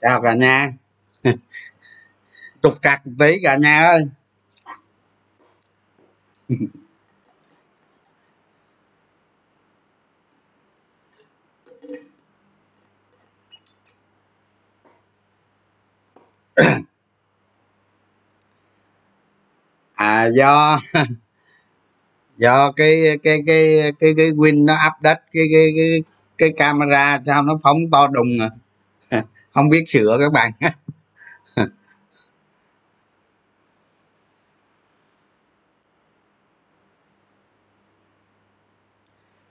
chào cả nhà. Trục trặc tí cả nhà ơi. à do do cái cái cái cái cái win nó update cái cái cái cái camera sao nó phóng to đùng à? Không biết sửa các bạn.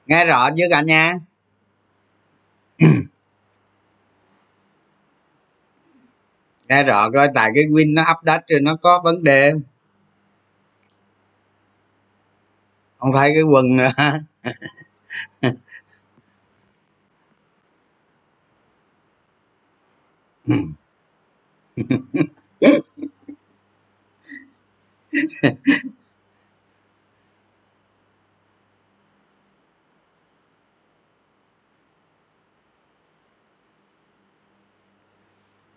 Nghe rõ chưa cả nhà? nghe rõ coi, tại cái win nó update rồi nó có vấn đề. Không không thấy cái quần nữa.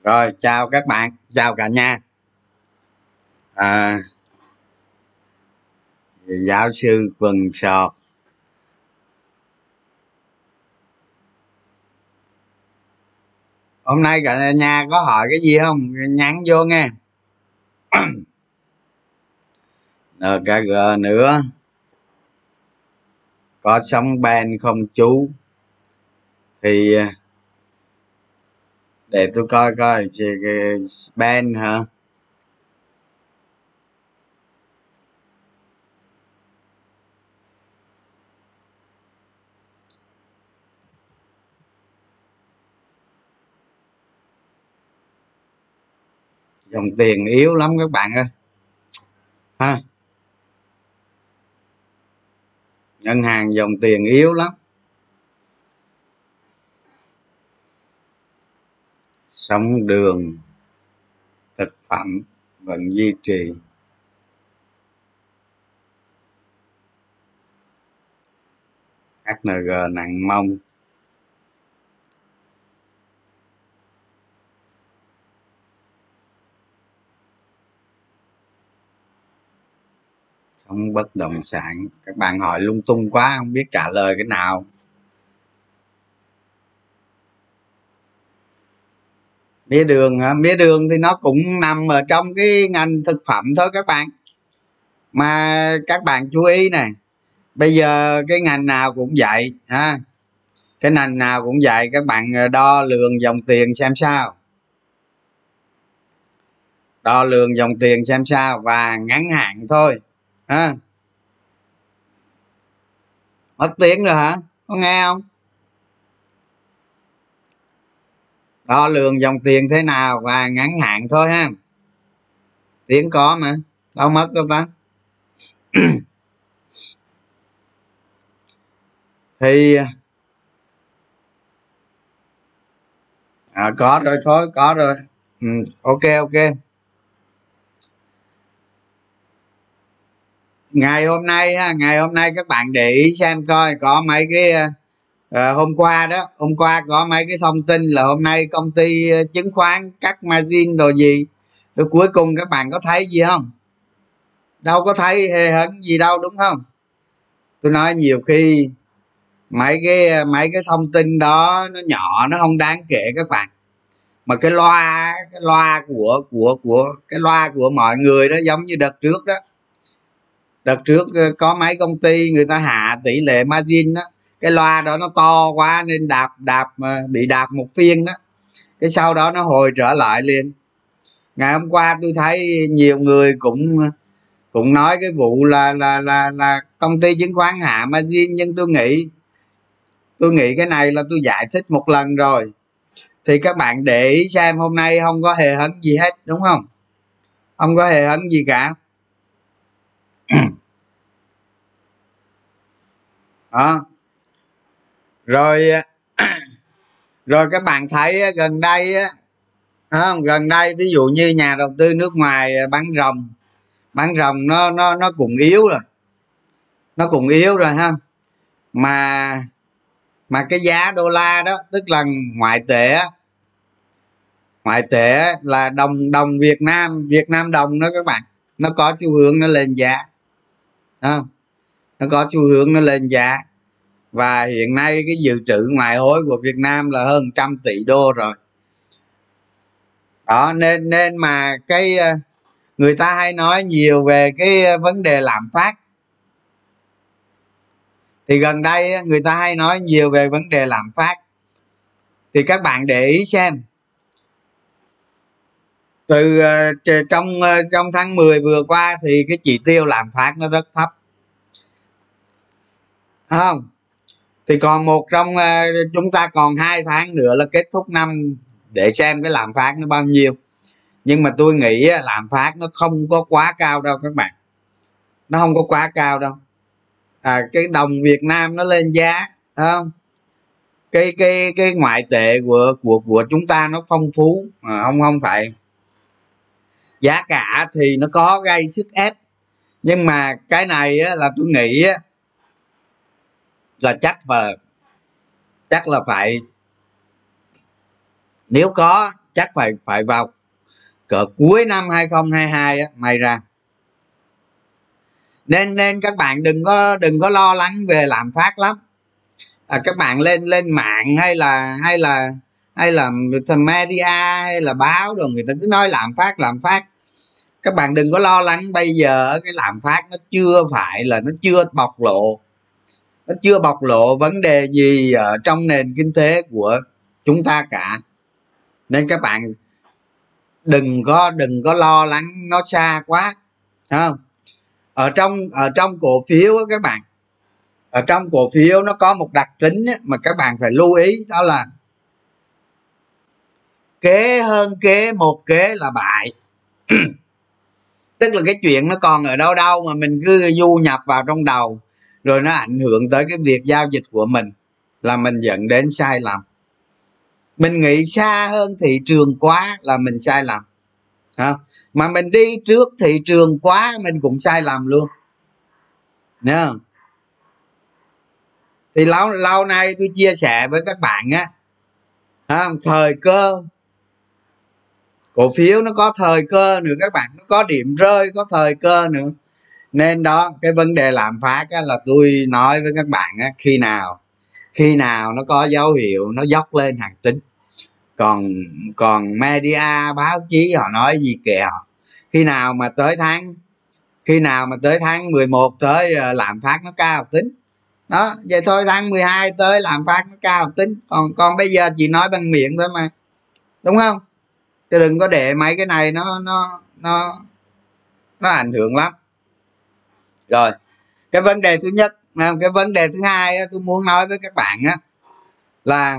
rồi chào các bạn chào cả nhà. À, giáo sư quần sọt. Hôm nay cả nhà có hỏi cái gì không? Nhắn vô nghe. Nkg nữa. Có sóng ben không chú? Thì à, để tôi coi coi ben hả? Dòng tiền yếu lắm các bạn ơi. Ha. Ngân hàng dòng tiền yếu lắm. Sống đường, thực phẩm vẫn duy trì. Hng nặng mông. Không bất động sản. Các bạn hỏi lung tung quá, không biết trả lời cái nào. Mía đường hả? Mía đường thì nó cũng nằm ở trong cái ngành thực phẩm thôi các bạn. Mà các bạn chú ý này bây giờ cái ngành nào cũng vậy, ha? Cái ngành nào cũng vậy, các bạn ờ, đo lường dòng tiền xem sao. Đo lường dòng tiền xem sao và ngắn hạn thôi, ha? Mất tiếng rồi hả? Có nghe không? Đo lường dòng tiền thế nào và ngắn hạn thôi ha. Tiếng có mà đâu mất đâu ta. Thì à, có rồi thôi có rồi. Ừ, ok ok. Ngày hôm nay ha ngày hôm nay các bạn để ý xem coi có mấy cái à, hôm qua đó hôm qua có mấy cái thông tin là hôm nay công ty ờ, chứng khoán cắt margin rồi gì. Rồi cuối cùng các bạn có thấy gì không? Đâu có thấy hề hấn gì đâu đúng không? Tôi nói nhiều khi mấy cái ờ, mấy cái thông tin đó nó nhỏ nó không đáng kể các bạn. Mà cái loa cái loa của của của cái loa của mọi người đó giống như đợt trước đó. Đợt trước có mấy công ty người ta hạ tỷ lệ margin đó cái loa đó nó to quá nên đạp đạp mà bị đạp một phiên đó. Cái sau đó nó hồi trở lại liền. Ngày hôm qua tôi thấy nhiều người cũng cũng nói cái vụ là là là là công ty chứng khoán hạ margin, nhưng tôi nghĩ tôi nghĩ cái này là tôi giải thích một lần rồi. Thì các bạn để ý xem hôm nay không có hề hấn gì hết, đúng không? Không có hề hấn gì cả. Đó rồi à, rồi các bạn thấy à, gần đây à, không gần đây, ví dụ như nhà đầu tư nước ngoài bán rồng bán rồng nó nó nó cũng yếu rồi, nó cũng yếu rồi ha mà mà cái giá đô la đó, tức là ngoại tệ ngoại tệ là đồng đồng Việt Nam Việt Nam đồng đó các bạn, nó có xu hướng nó lên giá đó. nó có xu hướng nó lên giá và hiện nay cái dự trữ ngoại hối của Việt Nam là hơn trăm tỷ đô rồi. Đó, nên nên mà cái ờ, người ta hay nói nhiều về cái ờ, vấn đề lạm phát. Thì gần đây ờ, người ta hay nói nhiều về vấn đề lạm phát. Thì các bạn để ý xem. Từ trong trong tháng 10 vừa qua thì cái chỉ tiêu lạm phát nó rất thấp. Không? Thì còn một trong ờ, chúng ta còn hai tháng nữa là kết thúc năm để xem cái lạm phát nó bao nhiêu. Nhưng mà tôi nghĩ lạm phát nó không có quá cao đâu các bạn. Nó không có quá cao đâu. À, cái đồng Việt Nam nó lên giá không? Cái cái cái ngoại tệ của của của chúng ta nó phong phú à, không không phải. Giá cả thì nó có gây sức ép. Nhưng mà cái này á, là tôi nghĩ á, là chắc và chắc là phải nếu có chắc phải phải vào cỡ cuối năm 2022 á, may ra. Nên nên các bạn đừng có đừng có lo lắng về lạm phát lắm. À, các bạn lên lên mạng hay là hay là hay là media hay là báo rồi người ta cứ nói lạm phát lạm phát. Các bạn đừng có lo lắng bây giờ cái lạm phát nó chưa phải là nó chưa bộc lộ nó chưa bộc lộ vấn đề gì ở trong nền kinh tế của chúng ta cả. Nên các bạn đừng có đừng có lo lắng nó xa quá không? Ở trong ở trong cổ phiếu đó các bạn, ở trong cổ phiếu nó có một đặc tính mà các bạn phải lưu ý, đó là kế hơn kế, một kế là bại. Tức là cái chuyện nó còn ở đâu đâu mà mình cứ du nhập vào trong đầu rồi nó ảnh hưởng tới cái việc giao dịch của mình là mình dẫn đến sai lầm. Mình nghĩ xa hơn thị trường quá là mình sai lầm à, mà mình đi trước thị trường quá mình cũng sai lầm luôn Nha. thì lâu lâu nay tôi chia sẻ với các bạn á thời cơ. Cổ phiếu nó có thời cơ nữa các bạn nó có điểm rơi có thời cơ nữa nên đó cái vấn đề lạm phát á, là tôi nói với các bạn á, khi nào khi nào nó có dấu hiệu nó dốc lên hàng tính. Còn còn media báo chí họ nói gì kệ họ. Khi nào mà tới tháng khi nào mà tới tháng 11 tới ờ, lạm phát nó cao tính. Đó vậy thôi tháng 12 tới lạm phát nó cao tính. Còn còn bây giờ chỉ nói bằng miệng thôi mà. Đúng không? Chứ đừng có để mấy cái này nó nó nó nó ảnh hưởng lắm rồi, cái vấn đề thứ nhất à, cái vấn đề thứ hai tôi muốn nói với các bạn á, là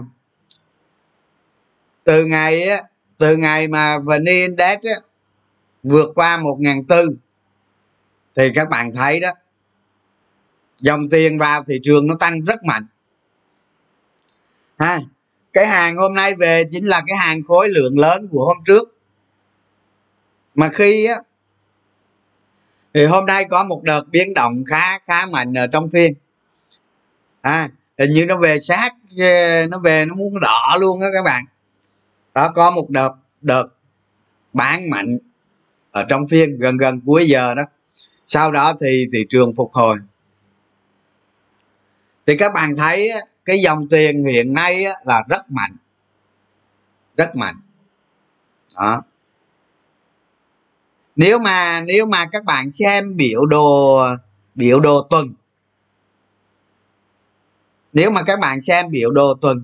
từ ngày á, từ ngày mà vn index á, vượt qua một ngàn tư, thì các bạn thấy đó, dòng tiền vào thị trường nó tăng rất mạnh. Ha, cái hàng hôm nay về chính là cái hàng khối lượng lớn của hôm trước. Mà khi á thì hôm nay có một đợt biến động khá khá mạnh ở trong phiên à hình như nó về sát ờ, nó về nó muốn đỏ luôn á các bạn. Đó, có một đợt đợt bán mạnh ở trong phiên gần gần cuối giờ đó. Sau đó thì thị trường phục hồi. Thì các bạn thấy cái dòng tiền hiện nay là rất mạnh. Rất mạnh. Đó nếu mà nếu mà các bạn xem biểu đồ biểu đồ tuần, nếu mà các bạn xem biểu đồ tuần,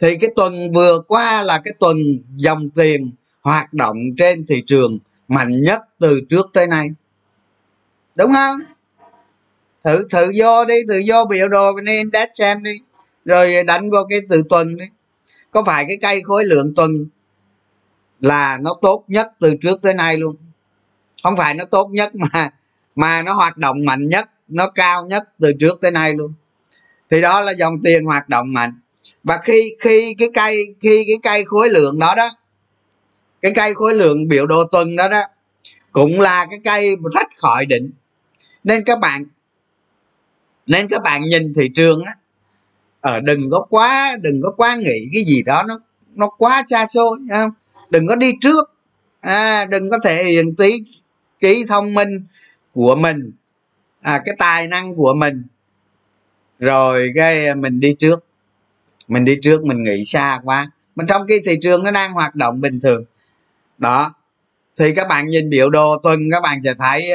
thì cái tuần vừa qua là cái tuần dòng tiền hoạt động trên thị trường mạnh nhất từ trước tới nay. Đúng không? Thử thử vô đi, thử vô biểu đồ bên index xem đi, rồi đánh vô cái từ tuần đi. Có phải cái cây khối lượng tuần là nó tốt nhất từ trước tới nay luôn? Không phải nó tốt nhất mà mà nó hoạt động mạnh nhất nó cao nhất từ trước tới nay luôn. Thì đó là dòng tiền hoạt động mạnh. Và khi khi cái cây khi cái cây khối lượng đó đó cái cây khối lượng biểu đồ tuần đó đó cũng là cái cây rách khỏi đỉnh. Nên các bạn nên các bạn nhìn thị trường á ở đừng có quá đừng có quá nghĩ cái gì đó nó nó quá xa xôi không? Đừng có đi trước. À, đừng có thể hiện tí trí thông minh của mình. À, cái tài năng của mình. Rồi cái à, mình đi trước. Mình đi trước mình nghĩ xa quá. Mà trong khi thị trường nó đang hoạt động bình thường. Đó. Thì các bạn nhìn biểu đồ tuần các bạn sẽ thấy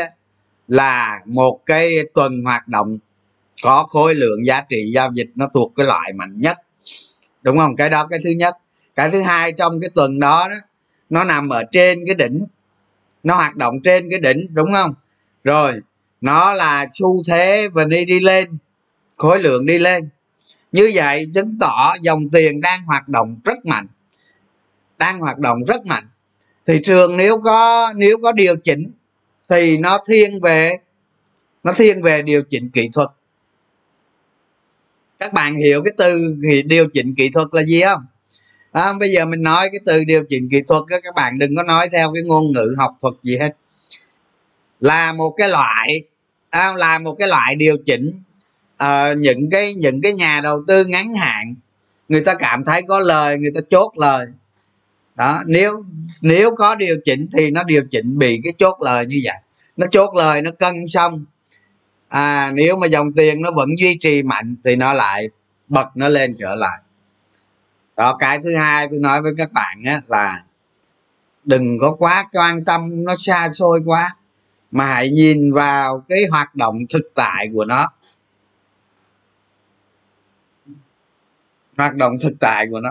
là một cái tuần hoạt động có khối lượng giá trị giao dịch nó thuộc cái loại mạnh nhất. Đúng không? Cái đó cái thứ nhất. Cái thứ hai trong cái tuần đó, đó nó nằm ở trên cái đỉnh nó hoạt động trên cái đỉnh, đúng không? Rồi, nó là xu thế và đi đi lên, khối lượng đi lên. Như vậy, chứng tỏ dòng tiền đang hoạt động rất mạnh. Đang hoạt động rất mạnh. Thị trường nếu có nếu có điều chỉnh thì nó thiên về, nó thiên về điều chỉnh kỹ thuật. Các bạn hiểu cái từ điều chỉnh kỹ thuật là gì không? À, bây giờ mình nói cái từ điều chỉnh kỹ thuật các bạn đừng có nói theo cái ngôn ngữ học thuật gì hết. Là một cái loại à, là một cái loại điều chỉnh à, những cái những cái nhà đầu tư ngắn hạn. Người ta cảm thấy có lời người ta chốt lời. Đó nếu nếu có điều chỉnh thì nó điều chỉnh bị cái chốt lời như vậy. Nó chốt lời nó cân xong. À nếu mà dòng tiền nó vẫn duy trì mạnh thì nó lại bật nó lên trở lại đó cái thứ hai tôi nói với các bạn á, là đừng có quá quan tâm nó xa xôi quá mà hãy nhìn vào cái hoạt động thực tại của nó. Hoạt động thực tại của nó.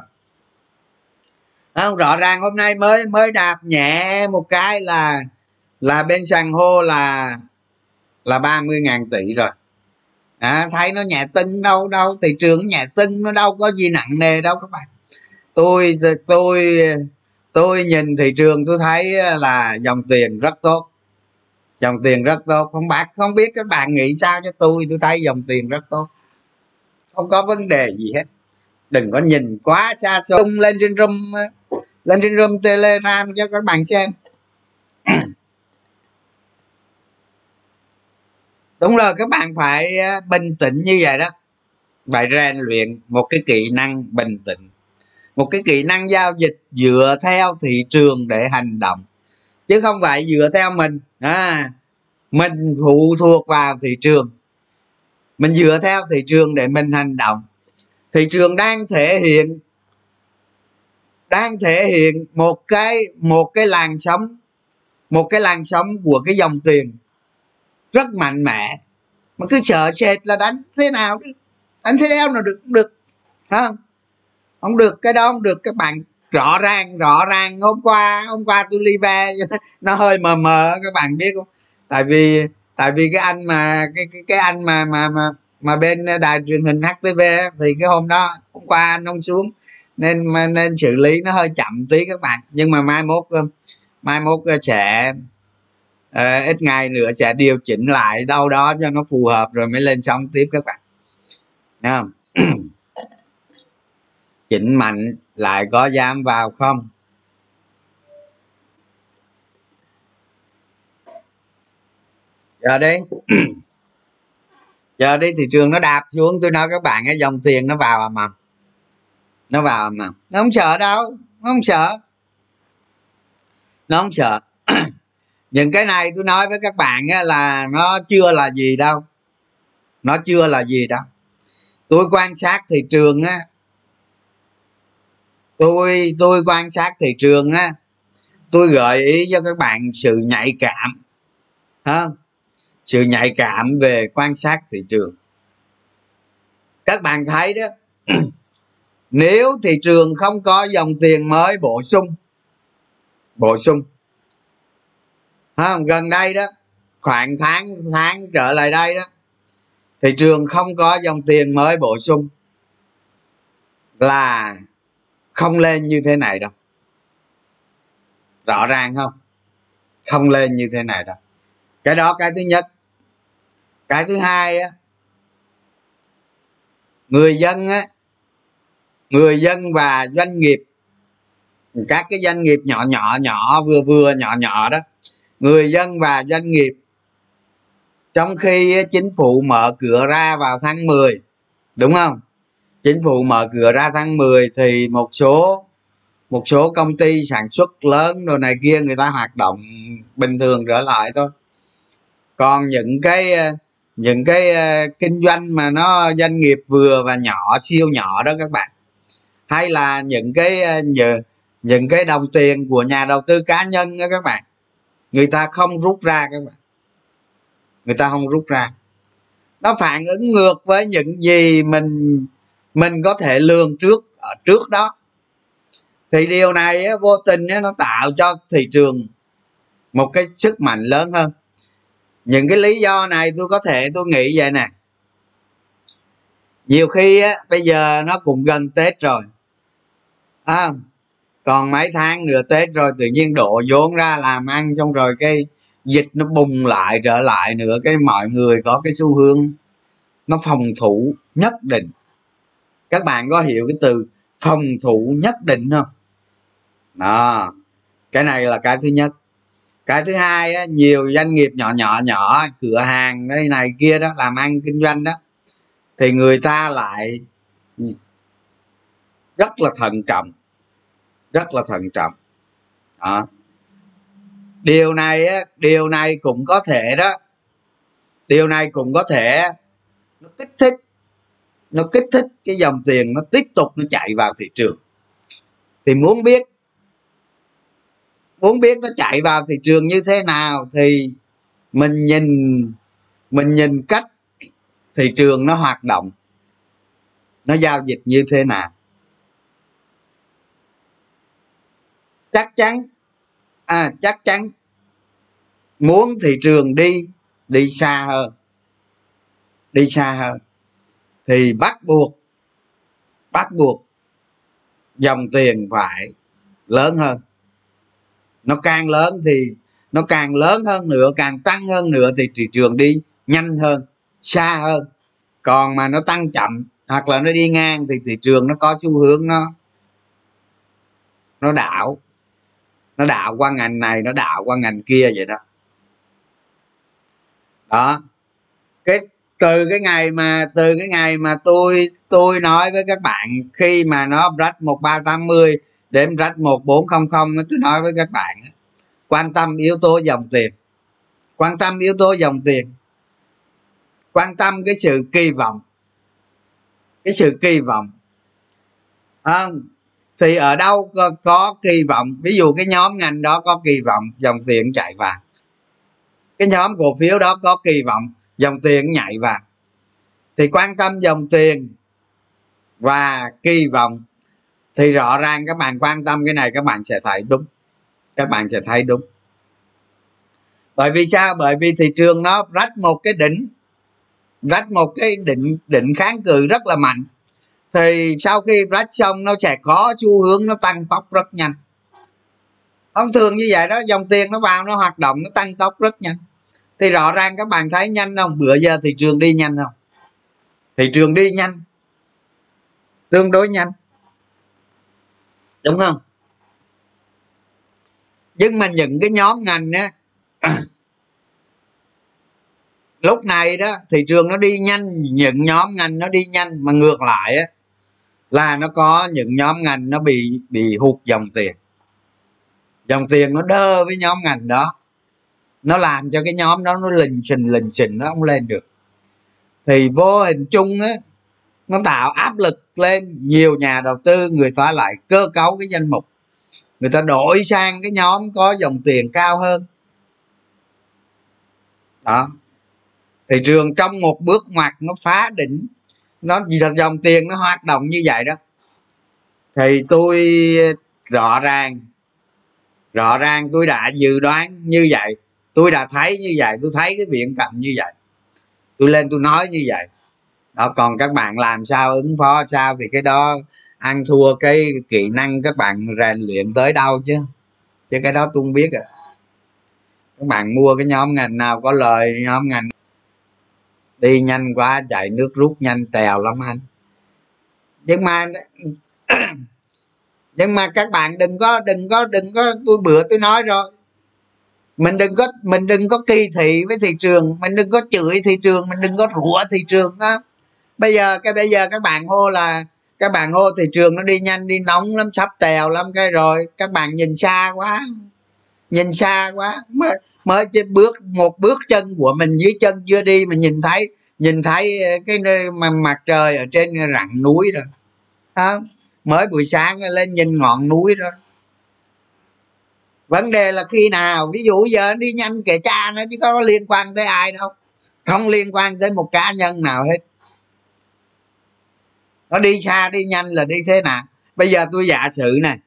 Không? Rõ ràng hôm nay mới mới đạp nhẹ một cái là là bên sàn hô là là 30 ngàn tỷ rồi. À, thấy nó nhẹ tưng đâu đâu thị trường nhẹ tưng nó đâu có gì nặng nề đâu các bạn tôi tôi tôi nhìn thị trường, tôi thấy là dòng tiền rất tốt. Dòng tiền rất tốt. Không bạc không biết các bạn nghĩ sao cho tôi tôi thấy dòng tiền rất tốt. Không có vấn đề gì hết. Đừng có nhìn quá xa xôi. Lên trên room, lên trên room telegram cho các bạn xem. Đúng rồi, các bạn phải bình tĩnh như vậy đó. Phải rèn luyện một cái kỹ năng bình tĩnh một cái kỹ năng giao dịch dựa theo thị trường để hành động. Chứ không phải dựa theo mình. À mình phụ thuộc vào thị trường. Mình dựa theo thị trường để mình hành động. Thị trường đang thể hiện, đang thể hiện một cái một cái làn sóng, một cái làn sóng của cái dòng tiền rất mạnh mẽ. Mà cứ sợ sệt là đánh thế nào đi? Đánh thế nào nào được cũng được. Không? Không được cái đó không được các bạn rõ ràng rõ ràng. Hôm qua hôm qua tôi ly ve nó hơi mờ mờ các bạn biết không? Tại vì tại vì cái anh mà cái cái, cái anh mà mà mà mà bên đài truyền hình HTV thì cái hôm đó hôm qua anh không xuống nên nên xử lý nó hơi chậm tí các bạn. Nhưng mà mai mốt ờ, mai mốt ờ, sẽ uh, ít ngày nữa sẽ điều chỉnh lại đâu đó cho nó phù hợp rồi mới lên sóng tiếp các bạn. Thấy không chỉnh mạnh lại có dám vào không? Giờ đi. Giờ đi thị trường nó đạp xuống. Tôi nói các bạn, cái dòng tiền nó vào à mà. Nó vào à mà. Nó không sợ đâu. Nó không sợ. Nó không sợ. Những cái này tôi nói với các bạn là nó chưa là gì đâu. Nó chưa là gì đâu. Tôi quan sát thị trường á tôi tôi quan sát thị trường á, tôi gợi ý cho các bạn sự nhạy cảm, ha? Sự nhạy cảm về quan sát thị trường. Các bạn thấy đó, nếu thị trường không có dòng tiền mới bổ sung bổ sung không gần đây đó, khoảng tháng tháng trở lại đây đó, thị trường không có dòng tiền mới bổ sung là không lên như thế này đâu. Rõ ràng không? Không lên như thế này đâu. Cái đó cái thứ nhất. Cái thứ hai á, người dân á, người dân và doanh nghiệp, các cái doanh nghiệp nhỏ nhỏ nhỏ vừa vừa, nhỏ nhỏ đó, người dân và doanh nghiệp, trong khi chính phủ mở cửa ra vào tháng 10 đúng không? Chính phủ mở cửa ra tháng 10 thì một số một số công ty sản xuất lớn đồ này kia người ta hoạt động bình thường trở lại thôi. Còn những cái những cái ờ, kinh doanh mà nó doanh nghiệp vừa và nhỏ, siêu nhỏ đó các bạn. Hay là những cái ờ, những cái đồng tiền của nhà đầu tư cá nhân đó các bạn. Người ta không rút ra các bạn. Người ta không rút ra. Nó phản ứng ngược với những gì mình mình có thể lường trước ở trước đó. Thì điều này vô tình nó tạo cho thị trường một cái sức mạnh lớn hơn. Những cái lý do này tôi có thể tôi nghĩ vậy nè. Nhiều khi á bây giờ nó cũng gần tết rồi. À, còn mấy tháng nữa tết rồi tự nhiên đổ vốn ra làm ăn xong rồi cái dịch nó bùng lại trở lại nữa cái mọi người có cái xu hướng nó phòng thủ nhất định các bạn có hiểu cái từ phòng thủ nhất định không? Đó cái này là cái thứ nhất. Cái thứ hai á, nhiều doanh nghiệp nhỏ nhỏ nhỏ cửa hàng đây này kia đó làm ăn kinh doanh đó thì người ta lại rất là thận trọng rất là thận trọng. Đó. Điều này á, điều này cũng có thể đó điều này cũng có thể nó kích thích nó kích thích cái dòng tiền nó tiếp tục nó chạy vào thị trường. Thì muốn biết muốn biết nó chạy vào thị trường như thế nào thì mình nhìn mình nhìn cách thị trường nó hoạt động, nó giao dịch như thế nào. Chắc chắn à chắc chắn muốn thị trường đi đi xa hơn, đi xa hơn thì bắt buộc bắt buộc dòng tiền phải lớn hơn. Nó càng lớn thì, nó càng lớn hơn nữa, càng tăng hơn nữa thì thị trường đi nhanh hơn, xa hơn. Còn mà nó tăng chậm hoặc là nó đi ngang thì thị trường nó có xu hướng nó nó đảo. Nó đảo qua ngành này, nó đảo qua ngành kia vậy đó. Đó. Cái từ cái ngày mà từ cái ngày mà tôi tôi nói với các bạn khi mà nó rách một ba tám mươi đến rách một bốn không không tôi nói với các bạn quan tâm yếu tố dòng tiền. Quan tâm yếu tố dòng tiền. Quan tâm cái sự kỳ vọng. Cái sự kỳ vọng. À, thì ở đâu có, có kỳ vọng? Ví dụ cái nhóm ngành đó có kỳ vọng dòng tiền chạy vào. Cái nhóm cổ phiếu đó có kỳ vọng dòng tiền nhảy vào. Thì quan tâm dòng tiền và kỳ vọng thì rõ ràng các bạn quan tâm cái này, các bạn sẽ thấy đúng. Các bạn sẽ thấy đúng. Bởi vì sao? Bởi vì thị trường nó rách một cái đỉnh, rách một cái định định kháng cự rất là mạnh. Thì sau khi rách xong, nó sẽ có xu hướng nó tăng tốc rất nhanh. Thông thường như vậy đó, dòng tiền nó vào, nó hoạt động, nó tăng tốc rất nhanh thì rõ ràng các bạn thấy nhanh không? Bữa giờ thị trường đi nhanh không? Thị trường đi nhanh. Tương đối nhanh. Đúng không? Nhưng mà những cái nhóm ngành á, lúc này đó, thị trường nó đi nhanh, những nhóm ngành nó đi nhanh. Mà ngược lại á, là nó có những nhóm ngành nó bị bị hụt dòng tiền. Dòng tiền nó đơ với nhóm ngành đó nó làm cho cái nhóm đó nó lình xình lình xình, nó không lên được. Thì vô hình chung á, nó tạo áp lực lên nhiều nhà đầu tư, người ta lại cơ cấu cái danh mục. Người ta đổi sang cái nhóm có dòng tiền cao hơn. Đó. Thị trường trong một bước ngoặt nó phá đỉnh, nó dòng tiền nó hoạt động như vậy đó. Thì tôi rõ ràng rõ ràng tôi đã dự đoán như vậy tôi đã thấy như vậy, tôi thấy cái viễn cảnh như vậy. Tôi lên tôi nói như vậy. Đó, còn các bạn làm sao ứng phó, sao thì cái đó ăn thua cái kỹ năng các bạn rèn luyện tới đâu chứ? Chứ cái đó tôi không biết à các bạn mua cái nhóm ngành nào có lời, nhóm ngành đi nhanh quá, chạy nước rút nhanh tèo lắm anh. Nhưng mà nhưng mà các bạn đừng có đừng có đừng có, tôi bữa tôi nói rồi mình đừng có, mình đừng có kỳ thị với thị trường, mình đừng có chửi thị trường, mình đừng có rủa thị trường á. Bây giờ, cái bây giờ các bạn hô là, các bạn hô thị trường nó đi nhanh, đi nóng lắm, sắp tèo lắm cái rồi, các bạn nhìn xa quá, nhìn xa quá. Mới mới chỉ bước, một bước chân của mình, dưới chân chưa đi mà nhìn thấy nhìn thấy cái nơi mà mặt trời ở trên rặng núi rồi. Đó. mới buổi sáng lên nhìn ngọn núi rồi vấn đề là khi nào? Ví dụ giờ đi nhanh kể cha nó chứ có liên quan tới ai đâu. Không liên quan tới một cá nhân nào hết. Nó đi xa đi nhanh là đi thế nào? Bây giờ tôi giả sử này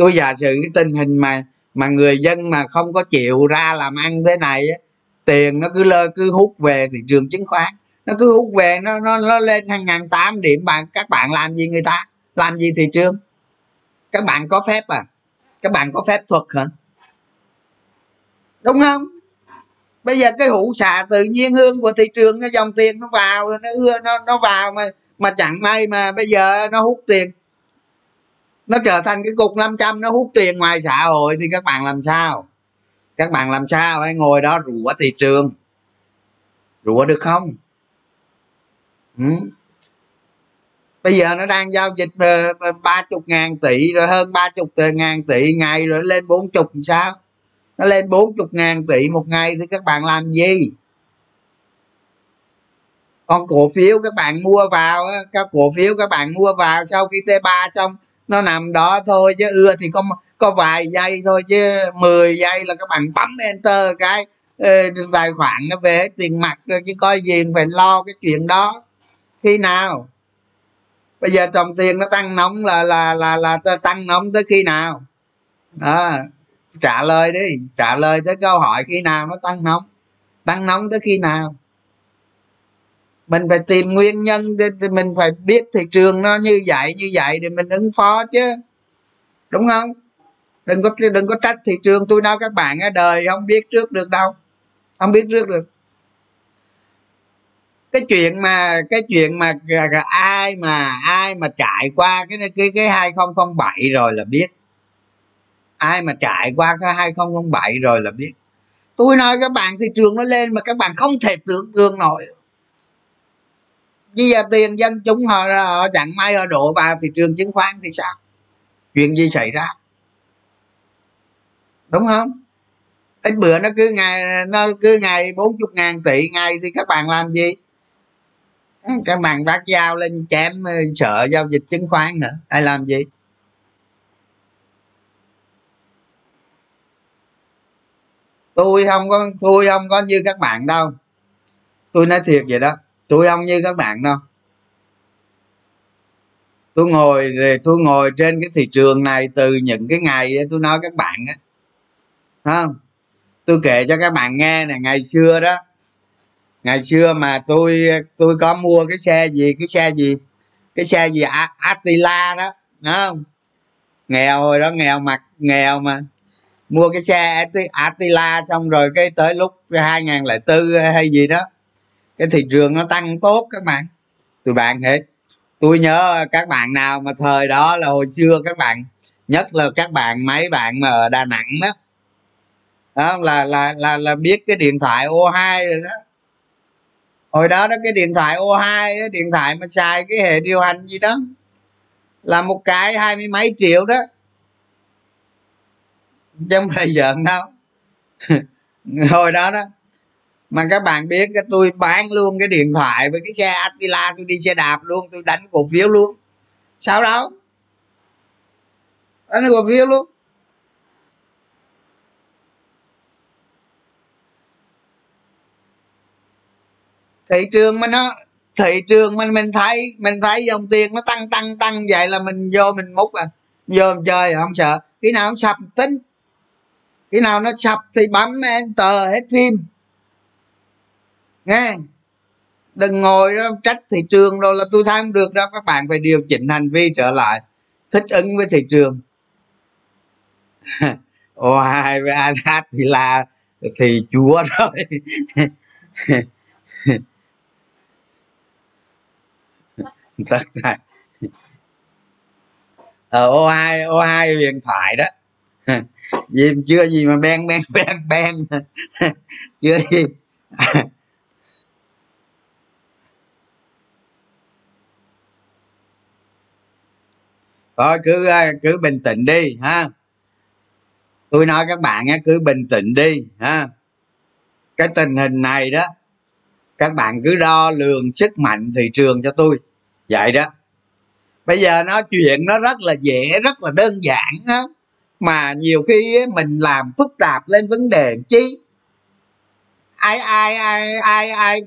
tôi giả sử cái tình hình mà mà người dân mà không có chịu ra làm ăn thế này á, tiền nó cứ lơ cứ hút về thị trường chứng khoán. Nó cứ hút về nó nó, nó lên hàng ngàn tám điểm bạn các bạn làm gì người ta? Làm gì thị trường? Các bạn có phép à? Các bạn có phép thuật hả? Đúng không? Bây giờ cái hũ xạ tự nhiên hương của thị trường cái dòng tiền nó vào, nó ưa, nó nó vào mà mà chẳng may mà bây giờ nó hút tiền. Nó trở thành cái cục 500 nó hút tiền ngoài xã hội thì các bạn làm sao? Các bạn làm sao phải ngồi đó rủa thị trường? Rủa được không? Ừ bây giờ nó đang giao dịch ờ, ờ, ba chục ngàn tỷ rồi, hơn ba chục ngàn tỷ ngày rồi lên bốn chục sao? Nó lên bốn chục ngàn tỷ một ngày thì các bạn làm gì? Còn cổ phiếu các bạn mua vào các cổ phiếu các bạn mua vào, sau khi t 3 xong, nó nằm đó thôi chứ ưa thì có có vài giây thôi chứ 10 giây là các bạn bấm enter cái ờ, tài khoản nó về tiền mặt rồi chứ coi gì phải lo cái chuyện đó. Khi nào? Bây giờ trồng tiền nó tăng nóng là là là là tăng nóng tới khi nào? À, trả lời đi trả lời tới câu hỏi khi nào nó tăng nóng? Tăng nóng tới khi nào? Mình phải tìm nguyên nhân mình phải biết thị trường nó như vậy như vậy để mình ứng phó chứ. Đúng không? Đừng có đừng có trách thị trường. Tôi nói các bạn ở đời không biết trước được đâu. Không biết trước được cái chuyện mà cái chuyện mà ai mà ai mà trải qua cái cái cái 2007 rồi là biết. Ai mà trải qua cái 2007 rồi là biết. Tôi nói các bạn thị trường nó lên mà các bạn không thể tưởng tượng nổi. Bây giờ tiền dân chúng họ, họ chẳng may họ đổ vào thị trường chứng khoán thì sao? Chuyện gì xảy ra? Đúng không? Ít bữa nó cứ ngày nó cứ ngày bốn chục ngàn tỷ ngày thì các bạn làm gì? Các bạn vác dao lên chém ờ, sợ giao dịch chứng khoán hả? Ai làm gì? Tôi không có, tôi không có như các bạn đâu. Tôi nói thiệt vậy đó. Tôi không như các bạn đâu. Tôi ngồi tôi ngồi trên cái thị trường này từ những cái ngày tôi nói các bạn á. Không tôi kể cho các bạn nghe nè, ngày xưa đó ngày xưa mà tôi tôi có mua cái xe gì, cái xe gì, cái xe gì Attila đó không? Nghèo rồi đó, nghèo mặt, nghèo mà. Mua cái xe Attila xong rồi cái tới lúc 2004 hay gì đó, cái thị trường nó tăng tốt các bạn. Tụi bạn hết. Tôi nhớ các bạn nào mà thời đó là hồi xưa các bạn, nhất là các bạn, mấy bạn mà ở đà nẵng đó. Đó, là là là là biết cái điện thoại O2 rồi đó hồi đó đó cái điện thoại O2 đó, điện thoại mà xài cái hệ điều hành gì đó là một cái hai mươi mấy triệu đó. Chứ không phải giỡn đâu. Hồi đó đó mà các bạn biết cái tôi bán luôn cái điện thoại với cái xe Attila tôi đi xe đạp luôn tôi đánh cổ phiếu luôn. Sao đâu? Đánh cổ phiếu luôn. Thị trường mà nó thị trường mình mình thấy mình thấy dòng tiền nó tăng tăng tăng vậy là mình vô mình múc à. Vô mình chơi à, không sợ. Khi nào nó sập tính. Khi nào nó sập thì bấm enter hết phim. Nghe. Đừng ngồi đó, trách thị trường rồi là tôi thấy không được đâu. Các bạn phải điều chỉnh hành vi trở lại. Thích ứng với thị trường. Ồ hai với anh thì là thì chúa rồi. tất cả. Ờ ô hai ô hai huyền thoại đó. Vì chưa gì mà ben ben ben ben chưa gì. Thôi, cứ cứ bình tĩnh đi, ha. Tôi nói các bạn á, cứ bình tĩnh đi, ha. Cái tình hình này đó, các bạn cứ đo lường sức mạnh thị trường cho tôi vậy đó. Bây giờ nó, chuyện nó rất là dễ, rất là đơn giản á. Mà nhiều khi mình làm phức tạp lên vấn đề chi? Ai ai ai ai ai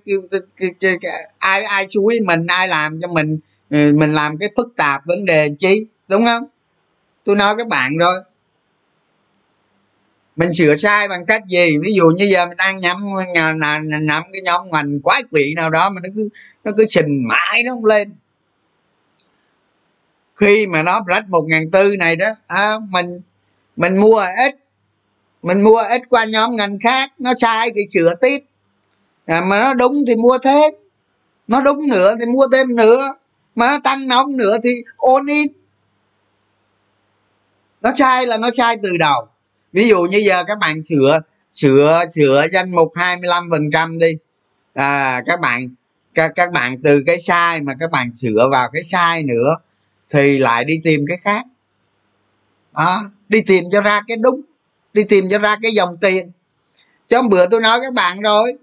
ai ai suối mình, ai làm cho mình ừ, mình làm cái phức tạp vấn đề chi? Đúng không? Tôi nói các bạn rồi mình sửa sai bằng cách gì? Ví dụ như giờ mình đang nhắm nhắm cái nhóm ngành quái quỷ nào đó mà nó cứ nó cứ xình mãi nó không lên khi mà nó rách một ngàn tư này đó à, mình mình mua ít. Mình mua ít qua nhóm ngành khác nó sai thì sửa tiếp. À, mà nó đúng thì mua thêm. Nó đúng nữa thì mua thêm nữa. Mà nó tăng nóng nữa thì ôn in. Nó sai là nó sai từ đầu. Ví dụ như giờ các bạn sửa sửa sửa danh mục 25 phần trăm đi. À, các bạn các, các bạn từ cái sai mà các bạn sửa vào cái sai nữa thì lại đi tìm cái khác. Đó, đi tìm cho ra cái đúng đi tìm cho ra cái dòng tiền. Chứ hôm bữa tôi nói các bạn rồi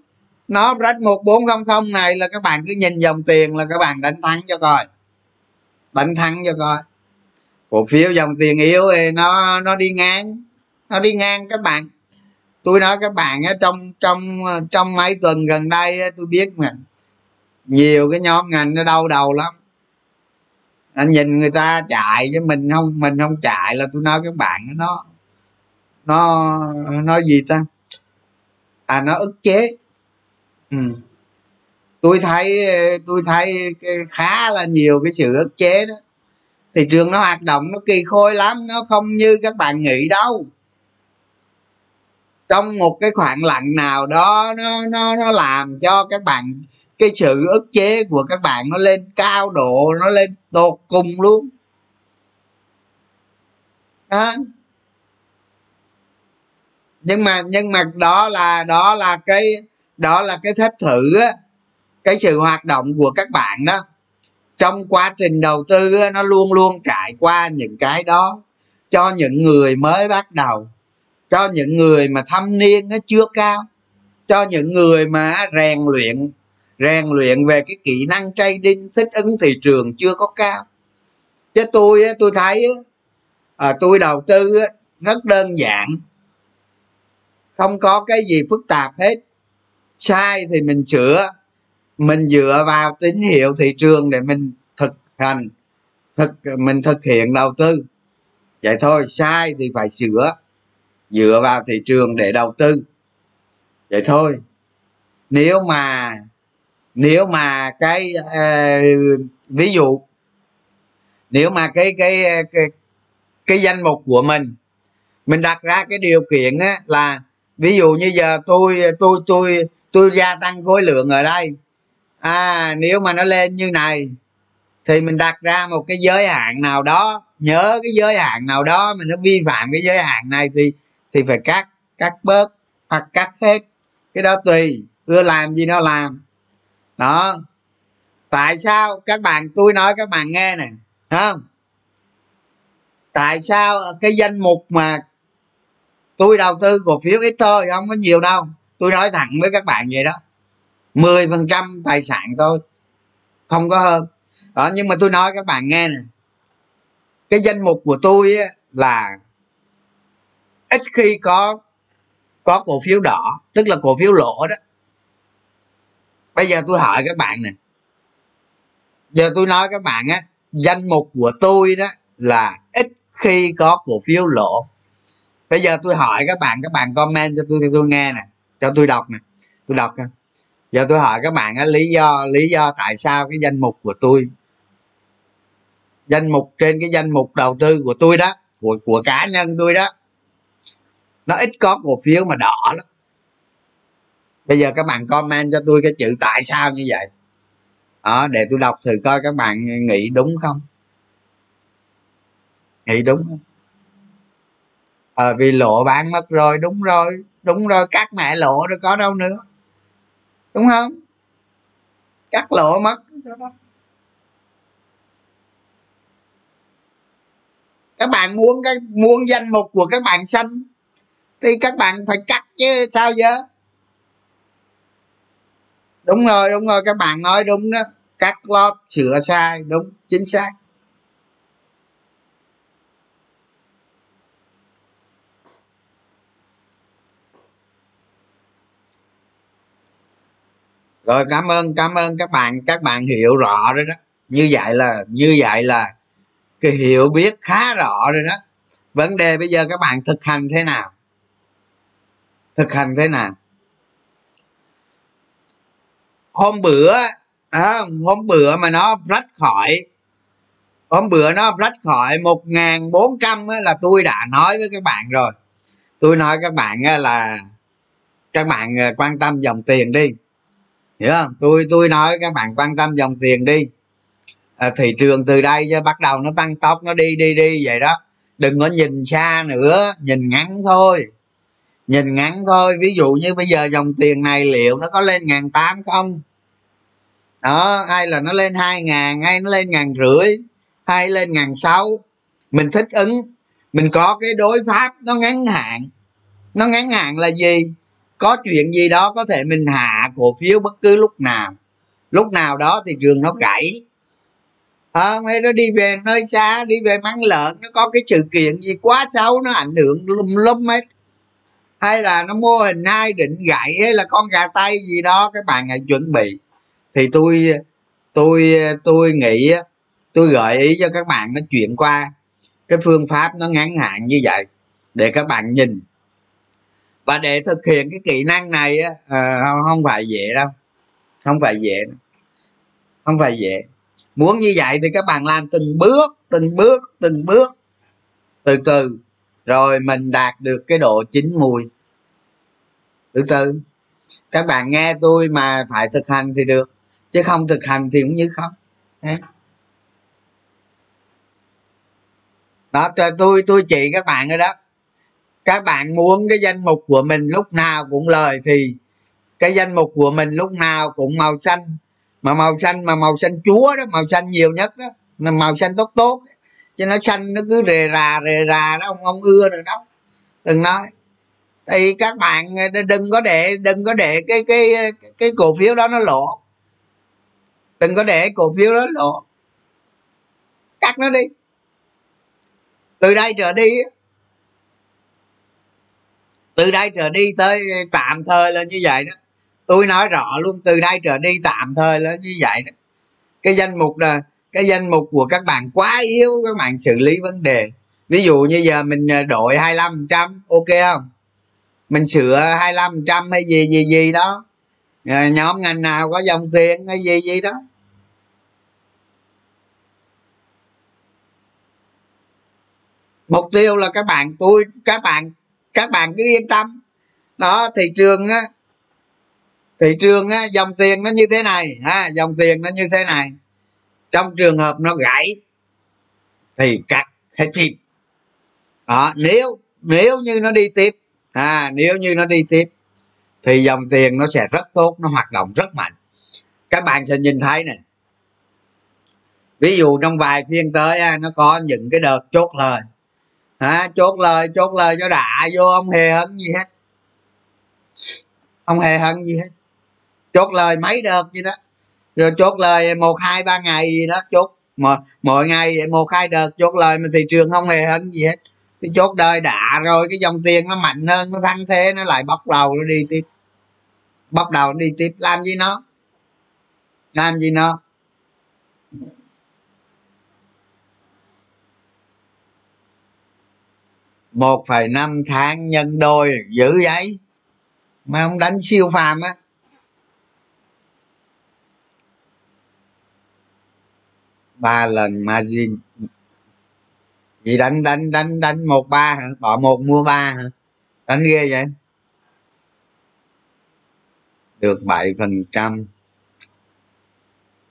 nó rách một bốn không không này là các bạn cứ nhìn dòng tiền là các bạn đánh thắng cho coi. Đánh thắng cho coi. Cổ phiếu dòng tiền yếu thì nó nó đi ngang nó đi ngang các bạn. Tôi nói các bạn trong trong trong mấy tuần gần đây tôi biết mà nhiều cái nhóm ngành nó đau đầu lắm anh nhìn người ta chạy chứ mình không? Mình không chạy là tôi nói các bạn nó nó nó gì ta? À nó ức chế. Ừ. tôi thấy tôi thấy khá là nhiều cái sự ức chế đó. Thị trường nó hoạt động nó kỳ khôi lắm, nó không như các bạn nghĩ đâu. Trong một cái khoảng lặng nào đó, nó nó nó làm cho các bạn cái sự ức chế của các bạn nó lên cao độ nó lên tột cùng luôn. Đó. Nhưng mà nhưng mà đó là đó là cái đó là cái phép thử á cái sự hoạt động của các bạn đó. Trong quá trình đầu tư á, nó luôn luôn trải qua những cái đó. Cho những người mới bắt đầu cho những người mà thâm niên nó chưa cao cho những người mà rèn luyện rèn luyện về cái kỹ năng trading thích ứng thị trường chưa có cao. Chứ tôi tôi thấy à, tôi đầu tư rất đơn giản. Không có cái gì phức tạp hết. Sai thì mình sửa. Mình dựa vào tín hiệu thị trường để mình thực hành thực mình thực hiện đầu tư. Vậy thôi sai thì phải sửa. Dựa vào thị trường để đầu tư. Vậy thôi. Nếu mà nếu mà cái uh, ví dụ nếu mà cái cái cái, cái danh mục của mình mình đặt ra cái điều kiện á, là ví dụ như giờ tôi tôi tôi tôi gia tăng khối lượng ở đây à nếu mà nó lên như này thì mình đặt ra một cái giới hạn nào đó nhớ cái giới hạn nào đó mà nó vi phạm cái giới hạn này thì thì phải cắt cắt bớt hoặc cắt hết. Cái đó tùy ưa làm gì nó làm đó. Tại sao các bạn tôi nói các bạn nghe nè không? Tại sao cái danh mục mà tôi đầu tư cổ phiếu ít thôi không có nhiều đâu. Tôi nói thẳng với các bạn vậy đó. 10 phần trăm tài sản thôi không có hơn. Đó nhưng mà tôi nói các bạn nghe nè. Cái danh mục của tôi á, là ít khi có có cổ phiếu đỏ tức là cổ phiếu lỗ đó bây giờ tôi hỏi các bạn nè giờ tôi nói các bạn á, danh mục của tôi đó là ít khi có cổ phiếu lỗ. Bây giờ tôi hỏi các bạn các bạn comment cho tôi cho tôi nghe nè, cho tôi đọc nè, tôi đọc nè giờ tôi hỏi các bạn á, lý do lý do tại sao cái danh mục của tôi, danh mục trên cái danh mục đầu tư của tôi đó, của của cá nhân tôi đó, nó ít có cổ phiếu mà đỏ lắm bây giờ các bạn comment cho tôi cái chữ tại sao như vậy. Đó, để tôi đọc thử coi các bạn nghĩ đúng không? Nghĩ đúng không? Ờ vì lộ bán mất rồi, đúng rồi đúng rồi cắt mẹ lộ rồi, có đâu nữa. Đúng không? Cắt lộ mất các bạn muốn cái muốn danh mục của các bạn xanh thì các bạn phải cắt chứ, sao giờ? Đúng rồi đúng rồi, các bạn nói đúng đó. Cắt lót sửa sai, đúng, chính xác. Rồi, cảm ơn cảm ơn các bạn các bạn hiểu rõ rồi đó. Như vậy là, như vậy là cái hiểu biết khá rõ rồi đó. Vấn đề bây giờ các bạn thực hành thế nào? Thực hành thế nào? Hôm bữa à, hôm bữa mà nó rách khỏi hôm bữa nó rách khỏi một ngàn bốn trăm là tôi đã nói với các bạn rồi. Tôi nói các bạn là các bạn à, quan tâm dòng tiền đi. Hiểu không? Tôi tôi nói các bạn quan tâm dòng tiền đi. À, thị trường từ đây cho bắt đầu nó tăng tốc nó đi đi đi vậy đó. Đừng có nhìn xa nữa nhìn ngắn thôi nhìn ngắn thôi ví dụ như bây giờ dòng tiền này liệu nó có lên ngàn tám không? Đó hay là nó lên hai ngàn hay nó lên ngàn rưỡi hay lên ngàn sáu. Mình thích ứng mình có cái đối pháp nó ngắn hạn. Nó ngắn hạn là gì? Có chuyện gì đó có thể mình hạ cổ phiếu bất cứ lúc nào. Lúc nào đó thị trường nó gãy. À, hay nó đi về nơi xa đi về mắng lợn nó có cái sự kiện gì quá xấu nó ảnh hưởng lum lum hết hay là nó mô hình hai định gậy hay là con gà tây gì đó các bạn hãy chuẩn bị. Thì tôi tôi tôi nghĩ tôi gợi ý cho các bạn nó chuyển qua cái phương pháp nó ngắn hạn như vậy để các bạn nhìn. Và để thực hiện cái kỹ năng này ờ, không phải dễ đâu. Không phải dễ đâu. không phải dễ. Muốn như vậy thì các bạn làm từng bước từng bước từng bước. Từ từ rồi mình đạt được cái độ chín mùi. Thứ từ các bạn nghe tôi mà phải thực hành thì được, chứ không thực hành thì cũng như không. Đó tôi tôi chỉ các bạn rồi đó. Các bạn muốn cái danh mục của mình lúc nào cũng lời thì cái danh mục của mình lúc nào cũng màu xanh. Mà màu xanh, mà màu xanh chúa đó, màu xanh nhiều nhất đó. Màu xanh tốt tốt cho nó xanh, nó cứ rề rà rề rà đó, ông ông ưa rồi đó. Đừng nói. Thì các bạn ờ, đừng có để, đừng có để cái cái ờ, cái cổ phiếu đó nó lộ. Đừng có để cổ phiếu đó lộ. Cắt nó đi. Từ đây trở đi từ đây trở đi tới tạm thời là như vậy đó. Tôi nói rõ luôn, từ đây trở đi tạm thời là như vậy đó. Cái danh mục là cái danh mục của các bạn quá yếu các bạn xử lý vấn đề. Ví dụ như giờ mình à, đổi 25 trăm ok không? Mình sửa 25 trăm hay gì gì gì đó. À, nhóm ngành nào có dòng tiền hay gì gì đó. Mục tiêu là các bạn tôi các bạn các bạn cứ yên tâm. Đó thị trường á thị trường á dòng tiền nó như thế này ha dòng tiền nó như thế này trong trường hợp nó gãy thì cắt hết phim. Đó nếu nếu như nó đi tiếp à nếu như nó đi tiếp thì dòng tiền nó sẽ rất tốt nó hoạt động rất mạnh. Các bạn sẽ nhìn thấy này ví dụ trong vài phiên tới à, nó có những cái đợt chốt lời. À, chốt lời chốt lời cho đã vô ông hề hấn gì hết. Ông hề hấn gì hết. Chốt lời mấy đợt gì đó rồi chốt lời một, hai, ba ngày gì đó, chốt. Mà mỗi ngày một, hai đợt chốt lời mà thị trường không hề hơn gì hết. Thì chốt đời đã rồi, cái dòng tiền nó mạnh hơn, nó thăng thế, nó lại bóc đầu nó đi tiếp. Bóc đầu nó đi tiếp. Làm gì nó? Làm gì nó? Một phẩy năm tháng nhân đôi giữ giấy. Mà ông đánh siêu phàm á. Ba lần margin gì? Đánh đánh đánh đánh một ba hả? Bỏ một, mua ba hả? Đánh ghê vậy. Được bảy phần trăm.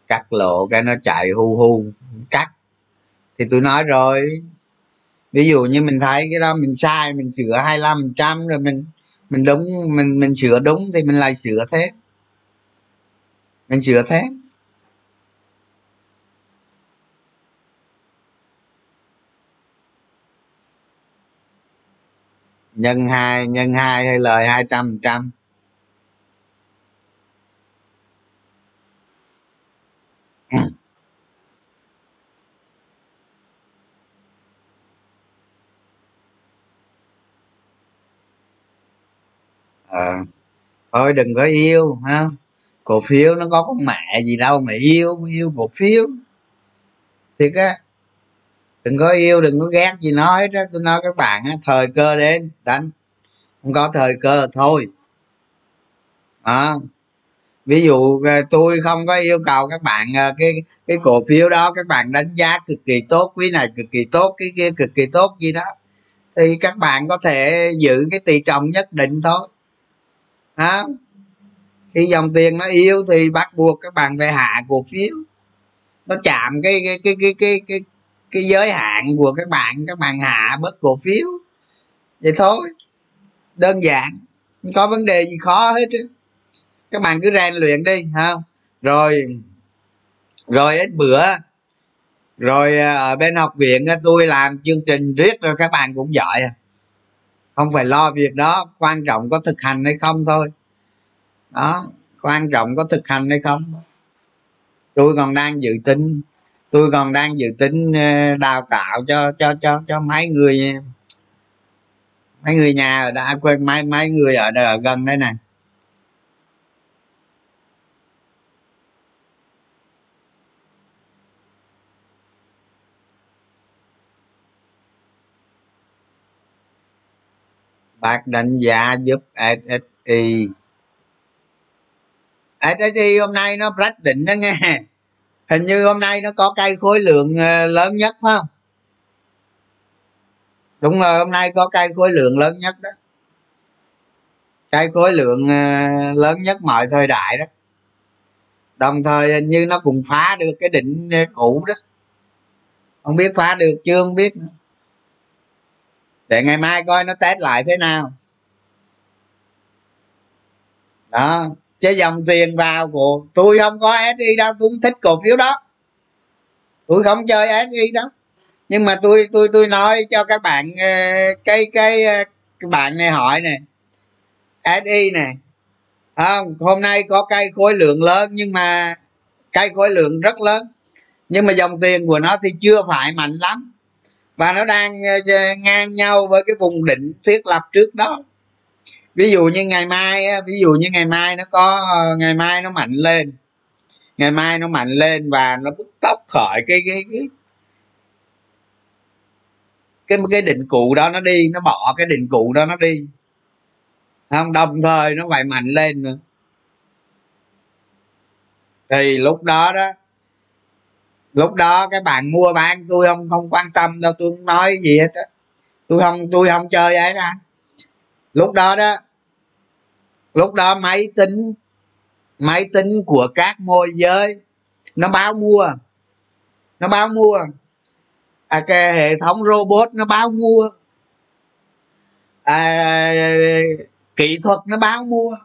Cắt lộ cái nó chạy hu hu. Cắt. Thì tôi nói rồi. Ví dụ như mình thấy cái đó, mình sai, mình sửa 25 trăm rồi mình mình đúng, mình mình sửa đúng thì mình lại sửa thế. Mình sửa thế. Nhân hai nhân hai hay lời hai trăm trăm? Ờ, thôi đừng có yêu, ha? Cổ phiếu nó có con mẹ gì đâu mà yêu yêu cổ phiếu. Thiệt á đừng có yêu đừng có ghét gì nó hết á tôi nói các bạn á thời cơ đến đánh. Không có thời cơ thôi. À, ví dụ à, tôi không có yêu cầu các bạn à, cái cái cổ phiếu đó các bạn đánh giá cực kỳ tốt quý này cực kỳ tốt cái kia cực kỳ tốt gì đó thì các bạn có thể giữ cái tỷ trọng nhất định thôi. Hả? Khi dòng tiền nó yêu thì bắt buộc các bạn phải hạ cổ phiếu. Nó chạm cái cái cái cái cái cái, cái giới hạn của các bạn các bạn hạ bớt cổ phiếu. Vậy thôi, đơn giản, không có vấn đề gì khó hết chứ. Các bạn cứ rèn luyện đi không rồi rồi ít bữa, rồi à, ở bên học viện à, tôi làm chương trình riết rồi các bạn cũng giỏi à. Không phải lo việc đó, quan trọng có thực hành hay không thôi. Đó, quan trọng có thực hành hay không. Tôi còn đang dự tính tôi còn đang dự tính ờ, đào tạo cho cho cho cho mấy người mấy người nhà đã à, quên mấy mấy người ở, ở gần đây này. Bác đánh giá giúp SSI SSI hôm nay nó rách định đó nghe hình như hôm nay nó có cây khối lượng ờ, lớn nhất, phải không? Đúng rồi, hôm nay có cây khối lượng lớn nhất đó. Cây khối lượng ờ, lớn nhất mọi thời đại đó. Đồng thời hình như nó cũng phá được cái định ờ, cũ đó. Không biết phá được chưa, không biết nữa. Để ngày mai coi nó test lại thế nào. Đó cho dòng tiền vào của tôi không có SI đâu tôi không thích cổ phiếu đó. Tôi không chơi SI đó nhưng mà tôi tôi tôi nói cho các bạn ờ, cái cái ờ, các bạn này hỏi nè. SI nè. Không hôm nay có cây khối lượng lớn nhưng mà cây khối lượng rất lớn. Nhưng mà dòng tiền của nó thì chưa phải mạnh lắm. Và nó đang ờ, ngang nhau với cái vùng đỉnh thiết lập trước đó ví dụ như ngày mai ví dụ như ngày mai nó có ờ, ngày mai nó mạnh lên. Ngày mai nó mạnh lên và nó bứt tốc khỏi cái cái cái cái cái định cụ đó nó đi, nó bỏ cái định cụ đó nó đi. Không, đồng thời nó phải mạnh lên nữa. Thì lúc đó đó, lúc đó cái bạn mua bán, tôi không không quan tâm đâu, tôi không nói gì hết á. Tôi không tôi không chơi ấy ra lúc đó đó lúc đó máy tính máy tính của các môi giới nó báo mua nó báo mua. À, cái hệ thống robot nó báo mua. À, kỹ thuật nó báo mua.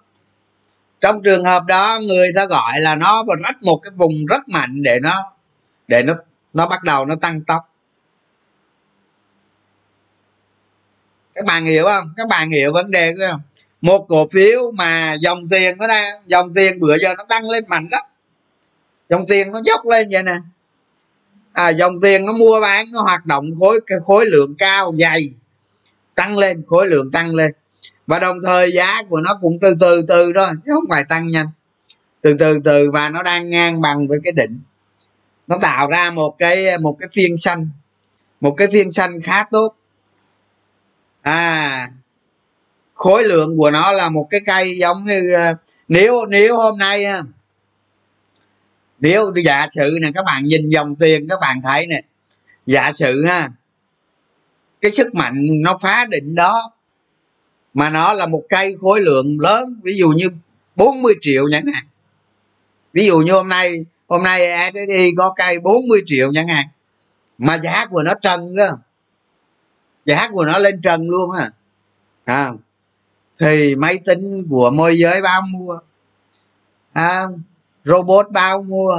Trong trường hợp đó người ta gọi là nó rách một cái vùng rất mạnh để nó để nó nó bắt đầu nó tăng tốc. Các bạn hiểu không? Các bạn hiểu vấn đề không một cổ phiếu mà dòng tiền nó đang dòng tiền bữa giờ nó tăng lên mạnh lắm. Dòng tiền nó dốc lên vậy nè. À, dòng tiền nó mua bán nó hoạt động khối khối lượng cao dày. Tăng lên khối lượng tăng lên. Và đồng thời giá của nó cũng từ từ từ thôi chứ không phải tăng nhanh. Từ từ từ và nó đang ngang bằng với cái đỉnh. Nó tạo ra một cái một cái phiên xanh. Một cái phiên xanh khá tốt à khối lượng của nó là một cái cây giống như ờ, nếu nếu hôm nay ờ, nếu giả sử nè, các bạn nhìn dòng tiền, các bạn thấy nè, giả sử ha, cái sức mạnh nó phá định đó, mà nó là một cây khối lượng lớn, ví dụ như 40 triệu chẳng hạn. Ví dụ như hôm nay hôm nay SSI có cây 40 triệu chẳng hạn, mà giá của nó trần cơ giá của nó lên trần luôn à, à thì máy tính của môi giới bao mua. À, robot bao mua.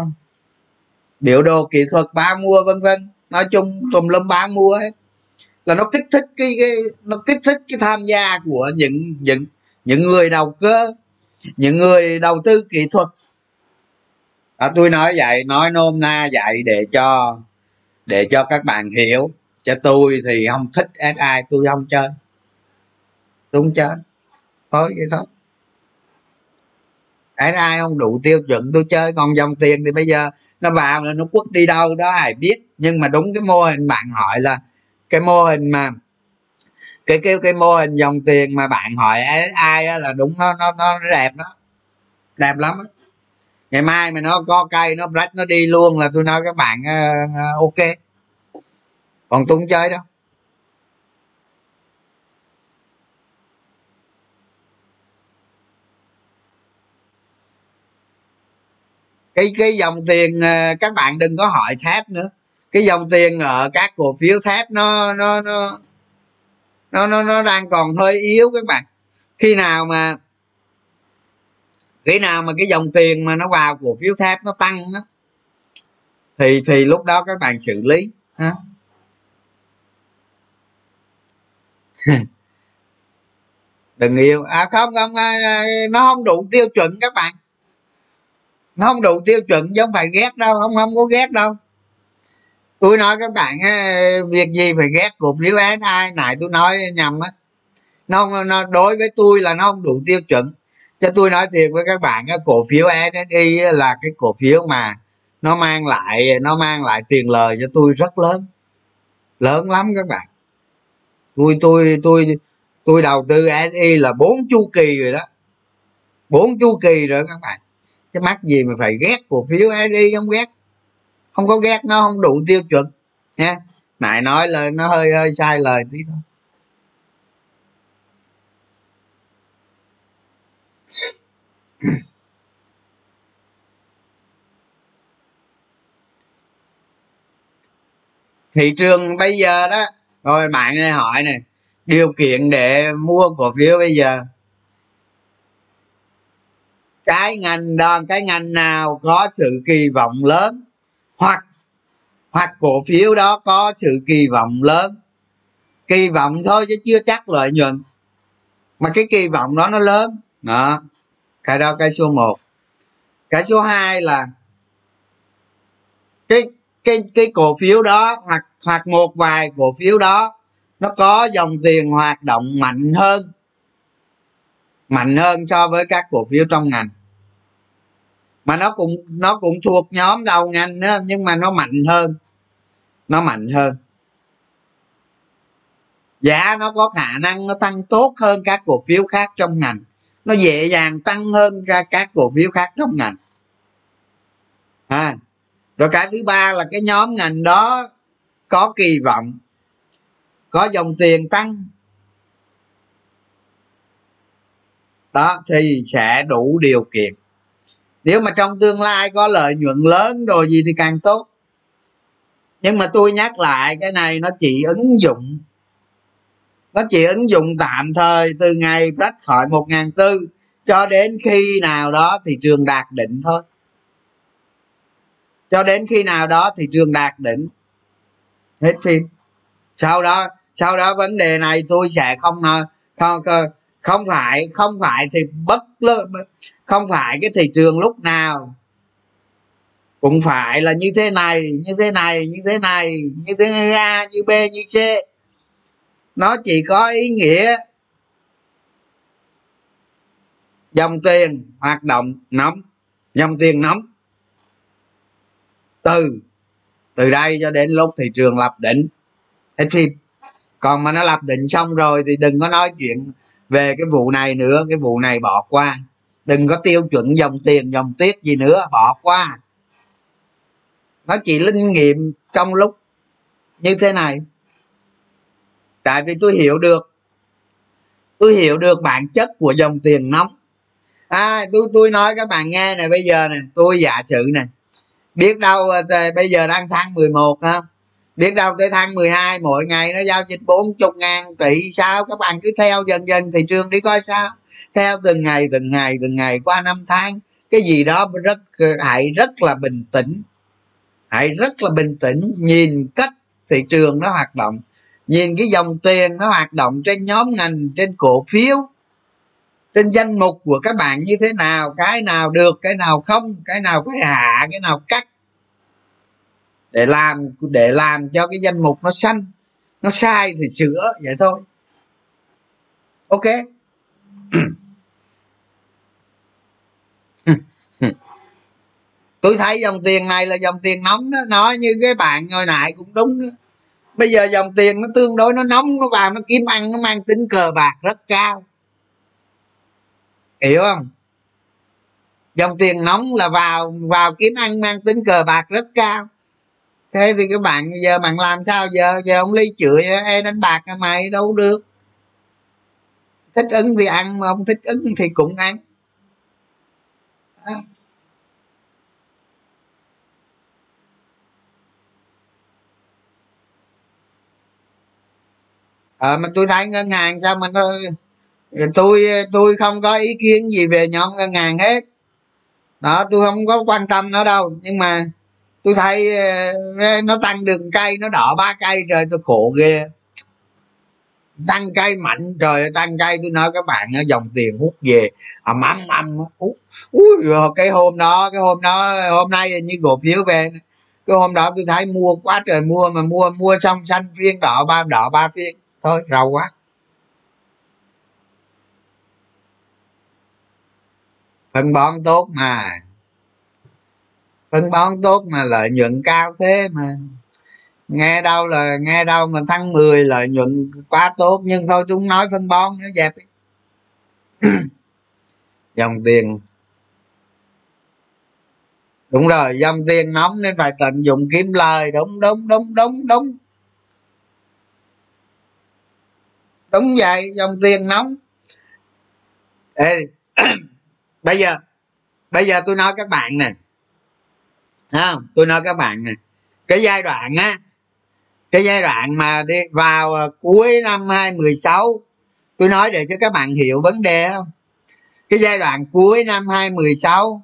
Biểu đồ kỹ thuật bao mua vân vân. Nói chung tùm lum bao mua hết. Là nó kích thích cái, cái nó kích thích cái tham gia của những những những người đầu cơ những người đầu tư kỹ thuật. À, tôi nói vậy nói nôm na vậy để cho để cho các bạn hiểu cho tôi thì không thích AI tôi không chơi. Tôi không chơi. Thôi vậy thôi. AI không đủ tiêu chuẩn tôi chơi còn dòng tiền thì bây giờ nó vào là nó quất đi đâu đó ai biết. Nhưng mà đúng cái mô hình bạn hỏi là cái mô hình mà cái kêu cái mô hình dòng tiền mà bạn hỏi ai là đúng nó nó nó đẹp đó. Đẹp lắm đó. ngày mai mà nó có cây nó rách nó đi luôn là tôi nói các bạn uh, ok còn tôi không chơi đâu. Cái cái dòng tiền ờ, các bạn đừng có hỏi thép nữa. Cái dòng tiền ở các cổ phiếu thép nó nó nó nó nó, nó đang còn hơi yếu các bạn. Khi nào mà khi nào mà cái dòng tiền mà nó vào cổ phiếu thép nó tăng đó, thì thì lúc đó các bạn xử lý ha. đừng yêu. À không không à, à, nó không đủ tiêu chuẩn các bạn. Nó không đủ tiêu chuẩn chứ không phải ghét đâu không không có ghét đâu. Tôi nói các bạn à, việc gì phải ghét cổ phiếu ai này tôi nói nhầm á. Nó, nó đối với tôi là nó không đủ tiêu chuẩn. Cho tôi nói thiệt với các bạn cổ phiếu SSI là cái cổ phiếu mà nó mang lại nó mang lại tiền lời cho tôi rất lớn. Lớn lắm các bạn tôi tôi tôi tôi đầu tư SI là bốn chu kỳ rồi đó. Bốn chu kỳ rồi các bạn. Cái mắt gì mà phải ghét cổ phiếu SI không ghét? Không có ghét, nó không đủ tiêu chuẩn nha nãy nói lời, nó hơi hơi sai lời tí thôi. Thị trường bây giờ đó rồi bạn ấy hỏi này. Điều kiện để mua cổ phiếu bây giờ. Cái ngành đó, cái ngành nào có sự kỳ vọng lớn? Hoặc hoặc cổ phiếu đó có sự kỳ vọng lớn? Kỳ vọng thôi chứ chưa chắc lợi nhuận. Mà cái kỳ vọng đó nó lớn. Đó. Cái đó cái số 1 cái số 2 là cái cái cái cổ phiếu đó hoặc hoặc một vài cổ phiếu đó nó có dòng tiền hoạt động mạnh hơn mạnh hơn so với các cổ phiếu trong ngành. Mà nó cũng nó cũng thuộc nhóm đầu ngành nữa nhưng mà nó mạnh hơn nó mạnh hơn. Giá nó có khả năng nó tăng tốt hơn các cổ phiếu khác trong ngành. Nó dễ dàng tăng hơn ra các cổ phiếu khác trong ngành. À, rồi cái thứ ba là cái nhóm ngành đó có kỳ vọng, có dòng tiền tăng. Đó, thì sẽ đủ điều kiện. Nếu mà trong tương lai có lợi nhuận lớn rồi gì thì càng tốt. Nhưng mà tôi nhắc lại, cái này nó chỉ ứng dụng, nó chỉ ứng dụng tạm thời từ ngày rách khỏi một ngàn tư cho đến khi nào đó thị trường đạt đỉnh thôi cho đến khi nào đó thị trường đạt đỉnh hết phim. Sau đó sau đó vấn đề này tôi sẽ không ờ, không ờ, không phải không phải thì bất không phải cái thị trường lúc nào. Cũng phải là như thế này, như thế này, như thế này, như thế a, như b, như c. Nó chỉ có ý nghĩa dòng tiền hoạt động nóng, dòng tiền nóng từ từ đây cho đến lúc thị trường lập đỉnh. Hết phim. Còn mà nó lập định xong rồi thì đừng có nói chuyện về cái vụ này nữa. Cái vụ này bỏ qua. Đừng có tiêu chuẩn dòng tiền, dòng tiết gì nữa. Bỏ qua. Nó chỉ linh nghiệm trong lúc như thế này. Tại vì tôi hiểu được. Tôi hiểu được bản chất của dòng tiền nóng. À tôi tôi nói các bạn nghe này bây giờ này tôi giả sử này biết đâu ờ, bây giờ đang tháng 11 ha biết đâu tới tháng 12 mỗi ngày nó giao dịch 40 ngàn tỷ, sao các bạn cứ theo dần dần thị trường đi coi sao? Theo từng ngày từng ngày từng ngày qua năm tháng, cái gì đó rất, hãy rất là bình tĩnh. Hãy rất là bình tĩnh, nhìn cách thị trường nó hoạt động. Nhìn cái dòng tiền nó hoạt động trên nhóm ngành, trên cổ phiếu trên danh mục của các bạn như thế nào, cái nào được, cái nào không, cái nào phải hạ, cái nào cắt. Để làm để làm cho cái danh mục nó xanh, nó sai thì sửa, vậy thôi. Ok. Tôi thấy dòng tiền này là dòng tiền nóng đó. Nói như cái bạn ngồi nãy cũng đúng đó. bây giờ dòng tiền nó tương đối, nó nóng, nó vào, nó kiếm ăn, nó mang tính cờ bạc rất cao hiểu không? Dòng tiền nóng là vào vào kiếm ăn mang tính cờ bạc rất cao. Thế thì các bạn giờ bạn làm sao? Giờ giờ ông ly chửi e đánh bạc mày? Đâu được. Thích ứng thì ăn mà không thích ứng thì cũng ăn. Ờ mà tôi thấy ngân hàng sao mình tôi tôi không có ý kiến gì về nhóm ngân hàng hết. Đó, tôi không có quan tâm nó đâu. Nhưng mà tôi thấy ờ, nó tăng đường cây, nó đỏ ba cây rồi tôi khổ ghê. Tăng cây mạnh trời, tăng cây, tôi nói các bạn dòng tiền hút về. Ầm ầm ầm hút ui, cái hôm đó, cái hôm đó, hôm nay như cổ phiếu về. Cái hôm đó tôi thấy mua quá trời mua, mà mua mua xong xanh phiên đỏ ba đỏ ba phiên thôi, rầu quá. Phân bón tốt mà. Phân bón tốt mà lợi nhuận cao thế mà. Nghe đâu là nghe đâu mà tháng 10 lợi nhuận quá tốt nhưng thôi chúng nói phân bón nó dẹp dòng tiền. Đúng rồi dòng tiền nóng nên phải tận dụng kiếm lời. Đúng đúng đúng đúng đúng. Đúng vậy dòng tiền nóng. Ê, bây giờ bây giờ tôi nói các bạn nè. Không? Tôi nói các bạn nè. Cái giai đoạn á, cái giai đoạn mà đi, vào ờ, cuối năm 2016 tôi nói để cho các bạn hiểu vấn đề không cái giai đoạn cuối năm 2016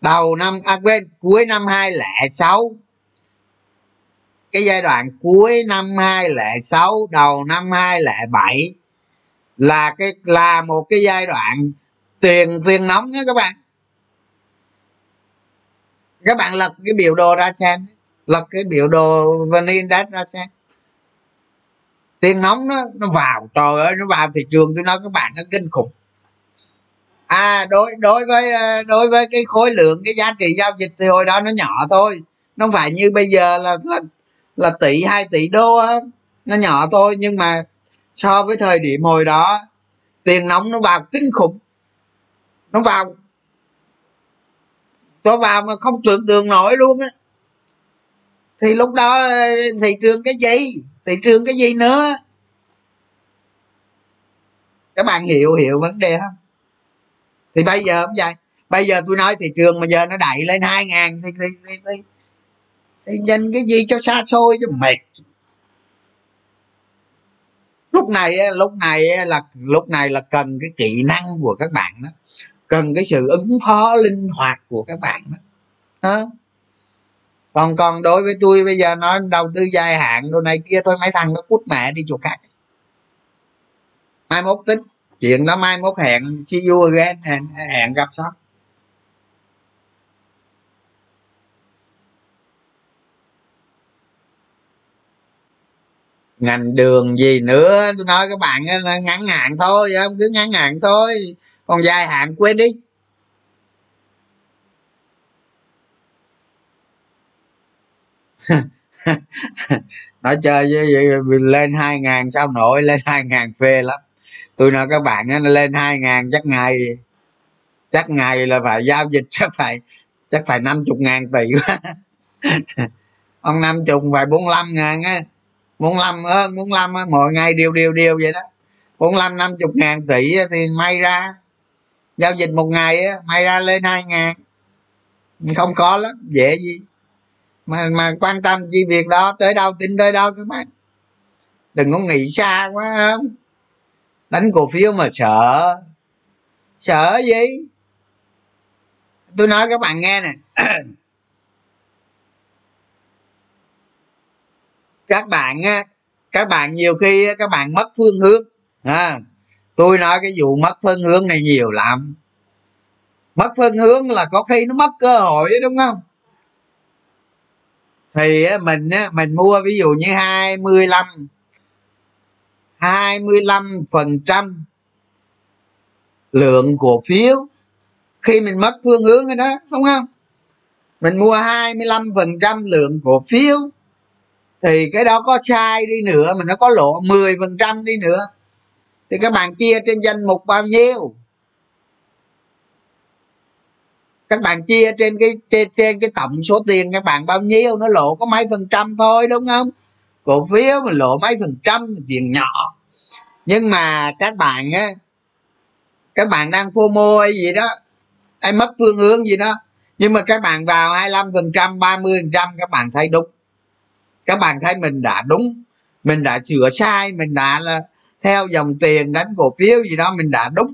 đầu năm à quên, cuối năm 2006 cái giai đoạn cuối năm 2006 đầu năm 2007 là cái, là một cái giai đoạn tiền tiền nóng nhé các bạn. Các bạn lật cái biểu đồ ra xem. Lật cái biểu đồ vn index ra xem. Tiền nóng nó nó vào. Trời ơi nó vào thị trường tôi nói các bạn nó kinh khủng. À đối đối với à, đối với cái khối lượng cái giá trị giao dịch thì hồi đó nó nhỏ thôi. Nó không phải như bây giờ là là, là tỷ hai tỷ đô á. Nó nhỏ thôi nhưng mà so với thời điểm hồi đó tiền nóng nó vào kinh khủng nó vào. Tôi vào mà không tưởng tượng nổi luôn á. Thì lúc đó thị trường cái gì? Thị trường cái gì nữa? Các bạn hiểu hiểu vấn đề không? Thì bây giờ không vậy. Bây giờ tôi nói thị trường mà giờ nó đẩy lên hai ngàn thì thì, thì, thì, thì nhìn cái gì cho xa xôi cho mệt. Lúc này lúc này là lúc này là cần cái kỹ năng của các bạn đó cần cái sự ứng phó linh hoạt của các bạn đó, đó. còn còn đối với tôi bây giờ nói đầu tư dài hạn đồ này kia thôi mấy thằng nó cút mẹ đi chỗ khác. Mai mốt tính chuyện đó mai mốt hẹn see you again hẹn, hẹn gặp sau. Ngành đường gì nữa? Tôi nói các bạn ngắn hạn thôi không cứ ngắn hạn thôi còn dài hạn quên đi. Nói chơi với lên hai ngàn sao nổi, lên hai ngàn phê lắm. Tôi nói các bạn nó lên hai ngàn, chắc ngày chắc ngày là phải giao dịch, chắc phải chắc phải năm chục ngàn tỷ quá. Ông năm chục phải bốn mươi ngàn á. Bốn mươi hơn bốn mươi mỗi ngày đều đều đều vậy đó. Bốn mươi năm chục ngàn tỷ thì may ra giao dịch một ngày á may ra lên hai ngàn. Không khó lắm dễ gì. Mà mà quan tâm chi việc đó tới đâu tin tới đâu các bạn. Đừng có nghĩ xa quá không? Đánh cổ phiếu mà sợ. Sợ gì? Tôi nói các bạn nghe nè. Các bạn á các bạn nhiều khi các bạn mất phương hướng à, tôi nói cái vụ mất phương hướng này nhiều lắm. Mất phương hướng là có khi nó mất cơ hội đúng không? Thì mình mình mua ví dụ như 25 25 phần trăm lượng cổ phiếu khi mình mất phương hướng rồi đó, đúng không? Mình mua 25 phần trăm lượng cổ phiếu thì cái đó có sai đi nữa mà nó có lộ 10 phần trăm đi nữa thì các bạn chia trên danh mục bao nhiêu? Các bạn chia trên cái trên, trên cái tổng số tiền các bạn bao nhiêu? Nó lộ có mấy phần trăm thôi đúng không? Cổ phiếu mà lộ mấy phần trăm tiền nhỏ. Nhưng mà các bạn á các bạn đang fomo hay gì đó hay mất phương hướng gì đó nhưng mà các bạn vào 25 phần trăm 30 phần trăm các bạn thấy đúng. Các bạn thấy mình đã đúng mình đã sửa sai mình đã là theo dòng tiền đánh cổ phiếu gì đó mình đã đúng.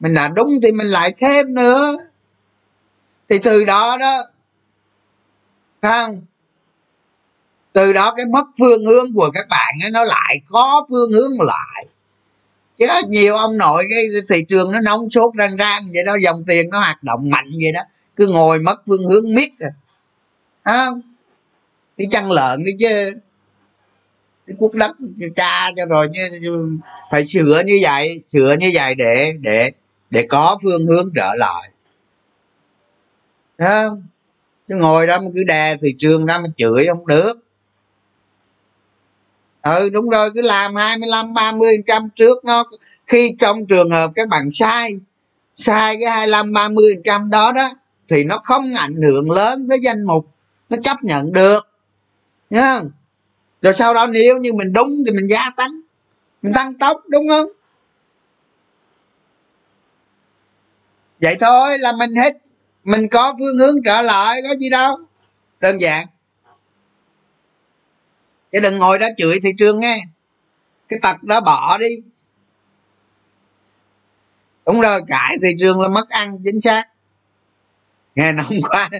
Mình đã đúng thì mình lại thêm nữa. Thì từ đó đó không? Từ đó cái mất phương hướng của các bạn ấy, nó lại có phương hướng lại. Chứ nhiều ông nội cái thị trường nó nóng sốt răng rang vậy đó dòng tiền nó hoạt động mạnh vậy đó cứ ngồi mất phương hướng miết à. Không? Đi chăn lợn đi chứ cái quốc đất cha cho rồi như phải sửa như vậy, sửa như vậy để để để có phương hướng trở lại. Không? Chứ ngồi đó mà cứ đè thị trường ra mà chửi không được. Ừ đúng rồi, cứ làm 25 30 trăm trước nó, khi trong trường hợp các bạn sai sai cái 25 30 trăm đó đó, thì nó không ảnh hưởng lớn tới danh mục, nó chấp nhận được. Nhá rồi sau đó nếu như mình đúng thì mình gia tăng. Mình tăng tốc, đúng không? Vậy thôi là mình hết, mình có phương hướng trở lại, có gì đâu. Đơn giản. Chứ đừng ngồi đó chửi thị trường nghe. Cái tật đó bỏ đi. Đúng rồi, cãi thị trường là mất ăn, chính xác. Nghe nóng quá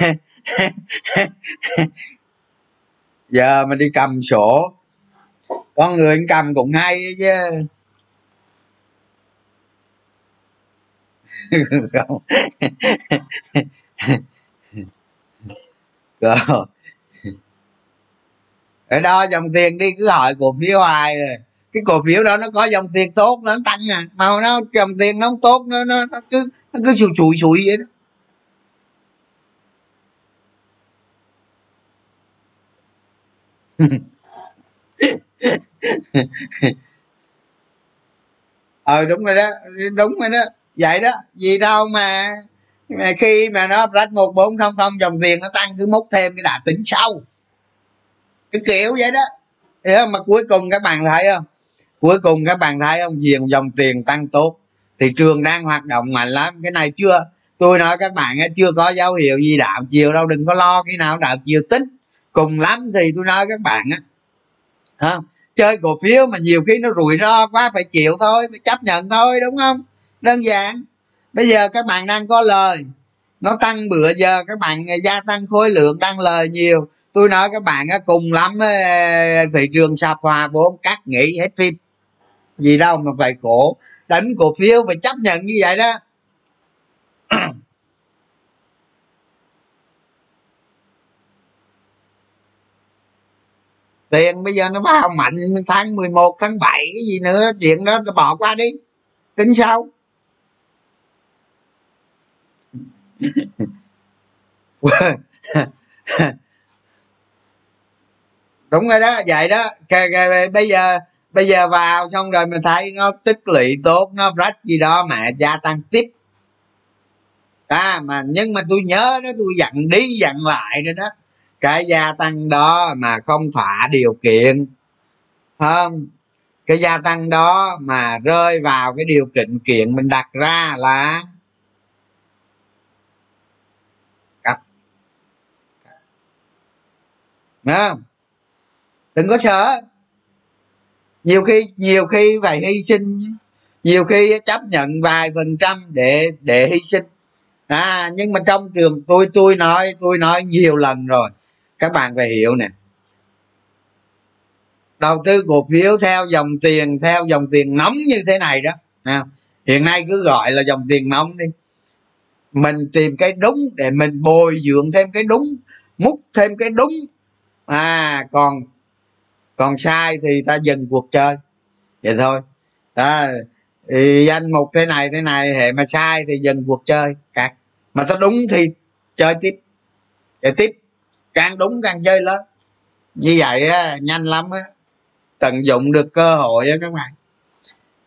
giờ mà đi cầm sổ. Con người cầm cũng hay chứ. Không rồi. Phải đo dòng tiền đi cứ hỏi cổ phiếu hoài rồi. Cái cổ phiếu đó nó có dòng tiền tốt nó tăng à. Mà nó dòng tiền nó không tốt nó nó, nó cứ nó cứ sụi sụi sụi vậy đó. ờ đúng rồi đó, đúng rồi đó. Vậy đó gì đâu mà mà khi mà nó rách một bốn không không, dòng tiền nó tăng cứ múc thêm cái đà tính sau. Cái kiểu vậy đó. Hiểu mà cuối cùng các bạn thấy không? Cuối cùng các bạn thấy không? Diện dòng tiền tăng tốt, thị trường đang hoạt động mạnh lắm. Cái này chưa, tôi nói các bạn chưa có dấu hiệu gì đảo chiều đâu, đừng có lo, khi nào đảo chiều tính cùng lắm thì tôi nói các bạn á. Không chơi cổ phiếu mà nhiều khi nó rủi ro quá phải chịu thôi, phải chấp nhận thôi, đúng không? Đơn giản. Bây giờ các bạn đang có lời. Nó tăng bữa giờ, các bạn à, gia tăng khối lượng tăng lời nhiều. Tôi nói các bạn á, cùng lắm à, thị trường sạp hòa vốn, cắt nghỉ hết phim. Gì đâu mà phải khổ. Đánh cổ phiếu phải chấp nhận như vậy đó. tiền bây giờ nó vào mạnh tháng 11 tháng 7 cái gì nữa chuyện đó bỏ qua đi. Tính sau đúng rồi đó vậy đó. Kề, kề, bây giờ bây giờ vào xong rồi mình thấy nó tích lũy tốt nó rách gì đó mà gia tăng tiếp. À mà nhưng mà tôi nhớ đó tôi dặn đi dặn lại rồi đó cái gia tăng đó mà không thỏa điều kiện không? Cái gia tăng đó mà rơi vào cái điều kiện kiện mình đặt ra là cắt không? Đừng có sợ. Nhiều khi nhiều khi phải hy sinh, nhiều khi chấp nhận vài phần trăm để để hy sinh. À nhưng mà trong trường, tôi tôi nói tôi nói nhiều lần rồi các bạn phải hiểu nè. Đầu tư cổ phiếu theo dòng tiền theo dòng tiền nóng như thế này đó à, hiện nay cứ gọi là dòng tiền nóng đi. Mình tìm cái đúng để mình bồi dưỡng thêm cái đúng múc thêm cái đúng. À còn còn sai thì ta dừng cuộc chơi. Vậy thôi. À, danh mục thế này thế này hệ mà sai thì dừng cuộc chơi. Cả mà ta đúng thì chơi tiếp. Chơi tiếp càng đúng càng chơi lớn. Như vậy á, nhanh lắm á. Tận dụng được cơ hội á các bạn.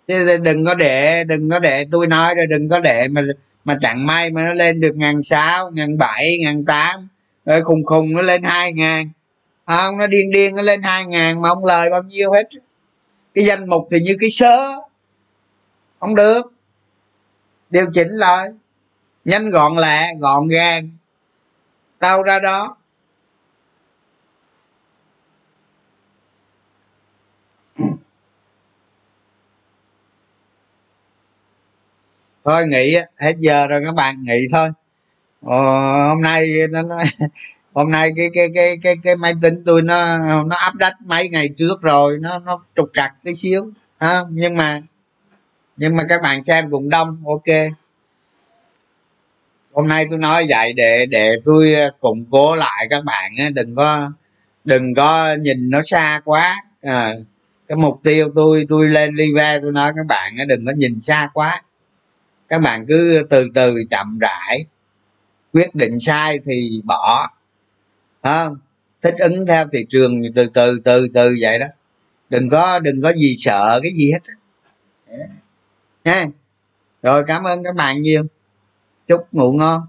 Chứ đừng có để đừng có để tôi nói rồi đừng có để mà mà chẳng may mà nó lên được ngàn sáu ngàn bảy ngàn tám. Rồi khùng khùng nó lên hai ngàn. À, không nó điên điên nó lên hai ngàn mà ông lời bao nhiêu hết. Cái danh mục thì như cái sớ. Không được. Điều chỉnh lại. Nhanh gọn lẹ gọn gàng. Đâu ra đó. Thôi nghỉ hết giờ rồi các bạn nghỉ thôi. Ờ, hôm nay nó, nó hôm nay cái cái cái cái cái máy tính tôi nó nó áp đắt mấy ngày trước rồi nó nó trục trặc tí xíu à, nhưng mà nhưng mà các bạn xem cũng đông ok. Hôm nay tôi nói vậy để để tôi củng cố lại các bạn đừng có đừng có nhìn nó xa quá. À, cái mục tiêu tôi tôi lên live tôi nói các bạn đừng có nhìn xa quá các bạn cứ từ từ chậm rãi. Quyết định sai thì bỏ. Không? Thích ứng theo thị trường từ từ từ từ vậy đó. Đừng có đừng có gì sợ cái gì hết nha. Rồi cảm ơn các bạn nhiều. Chúc ngủ ngon.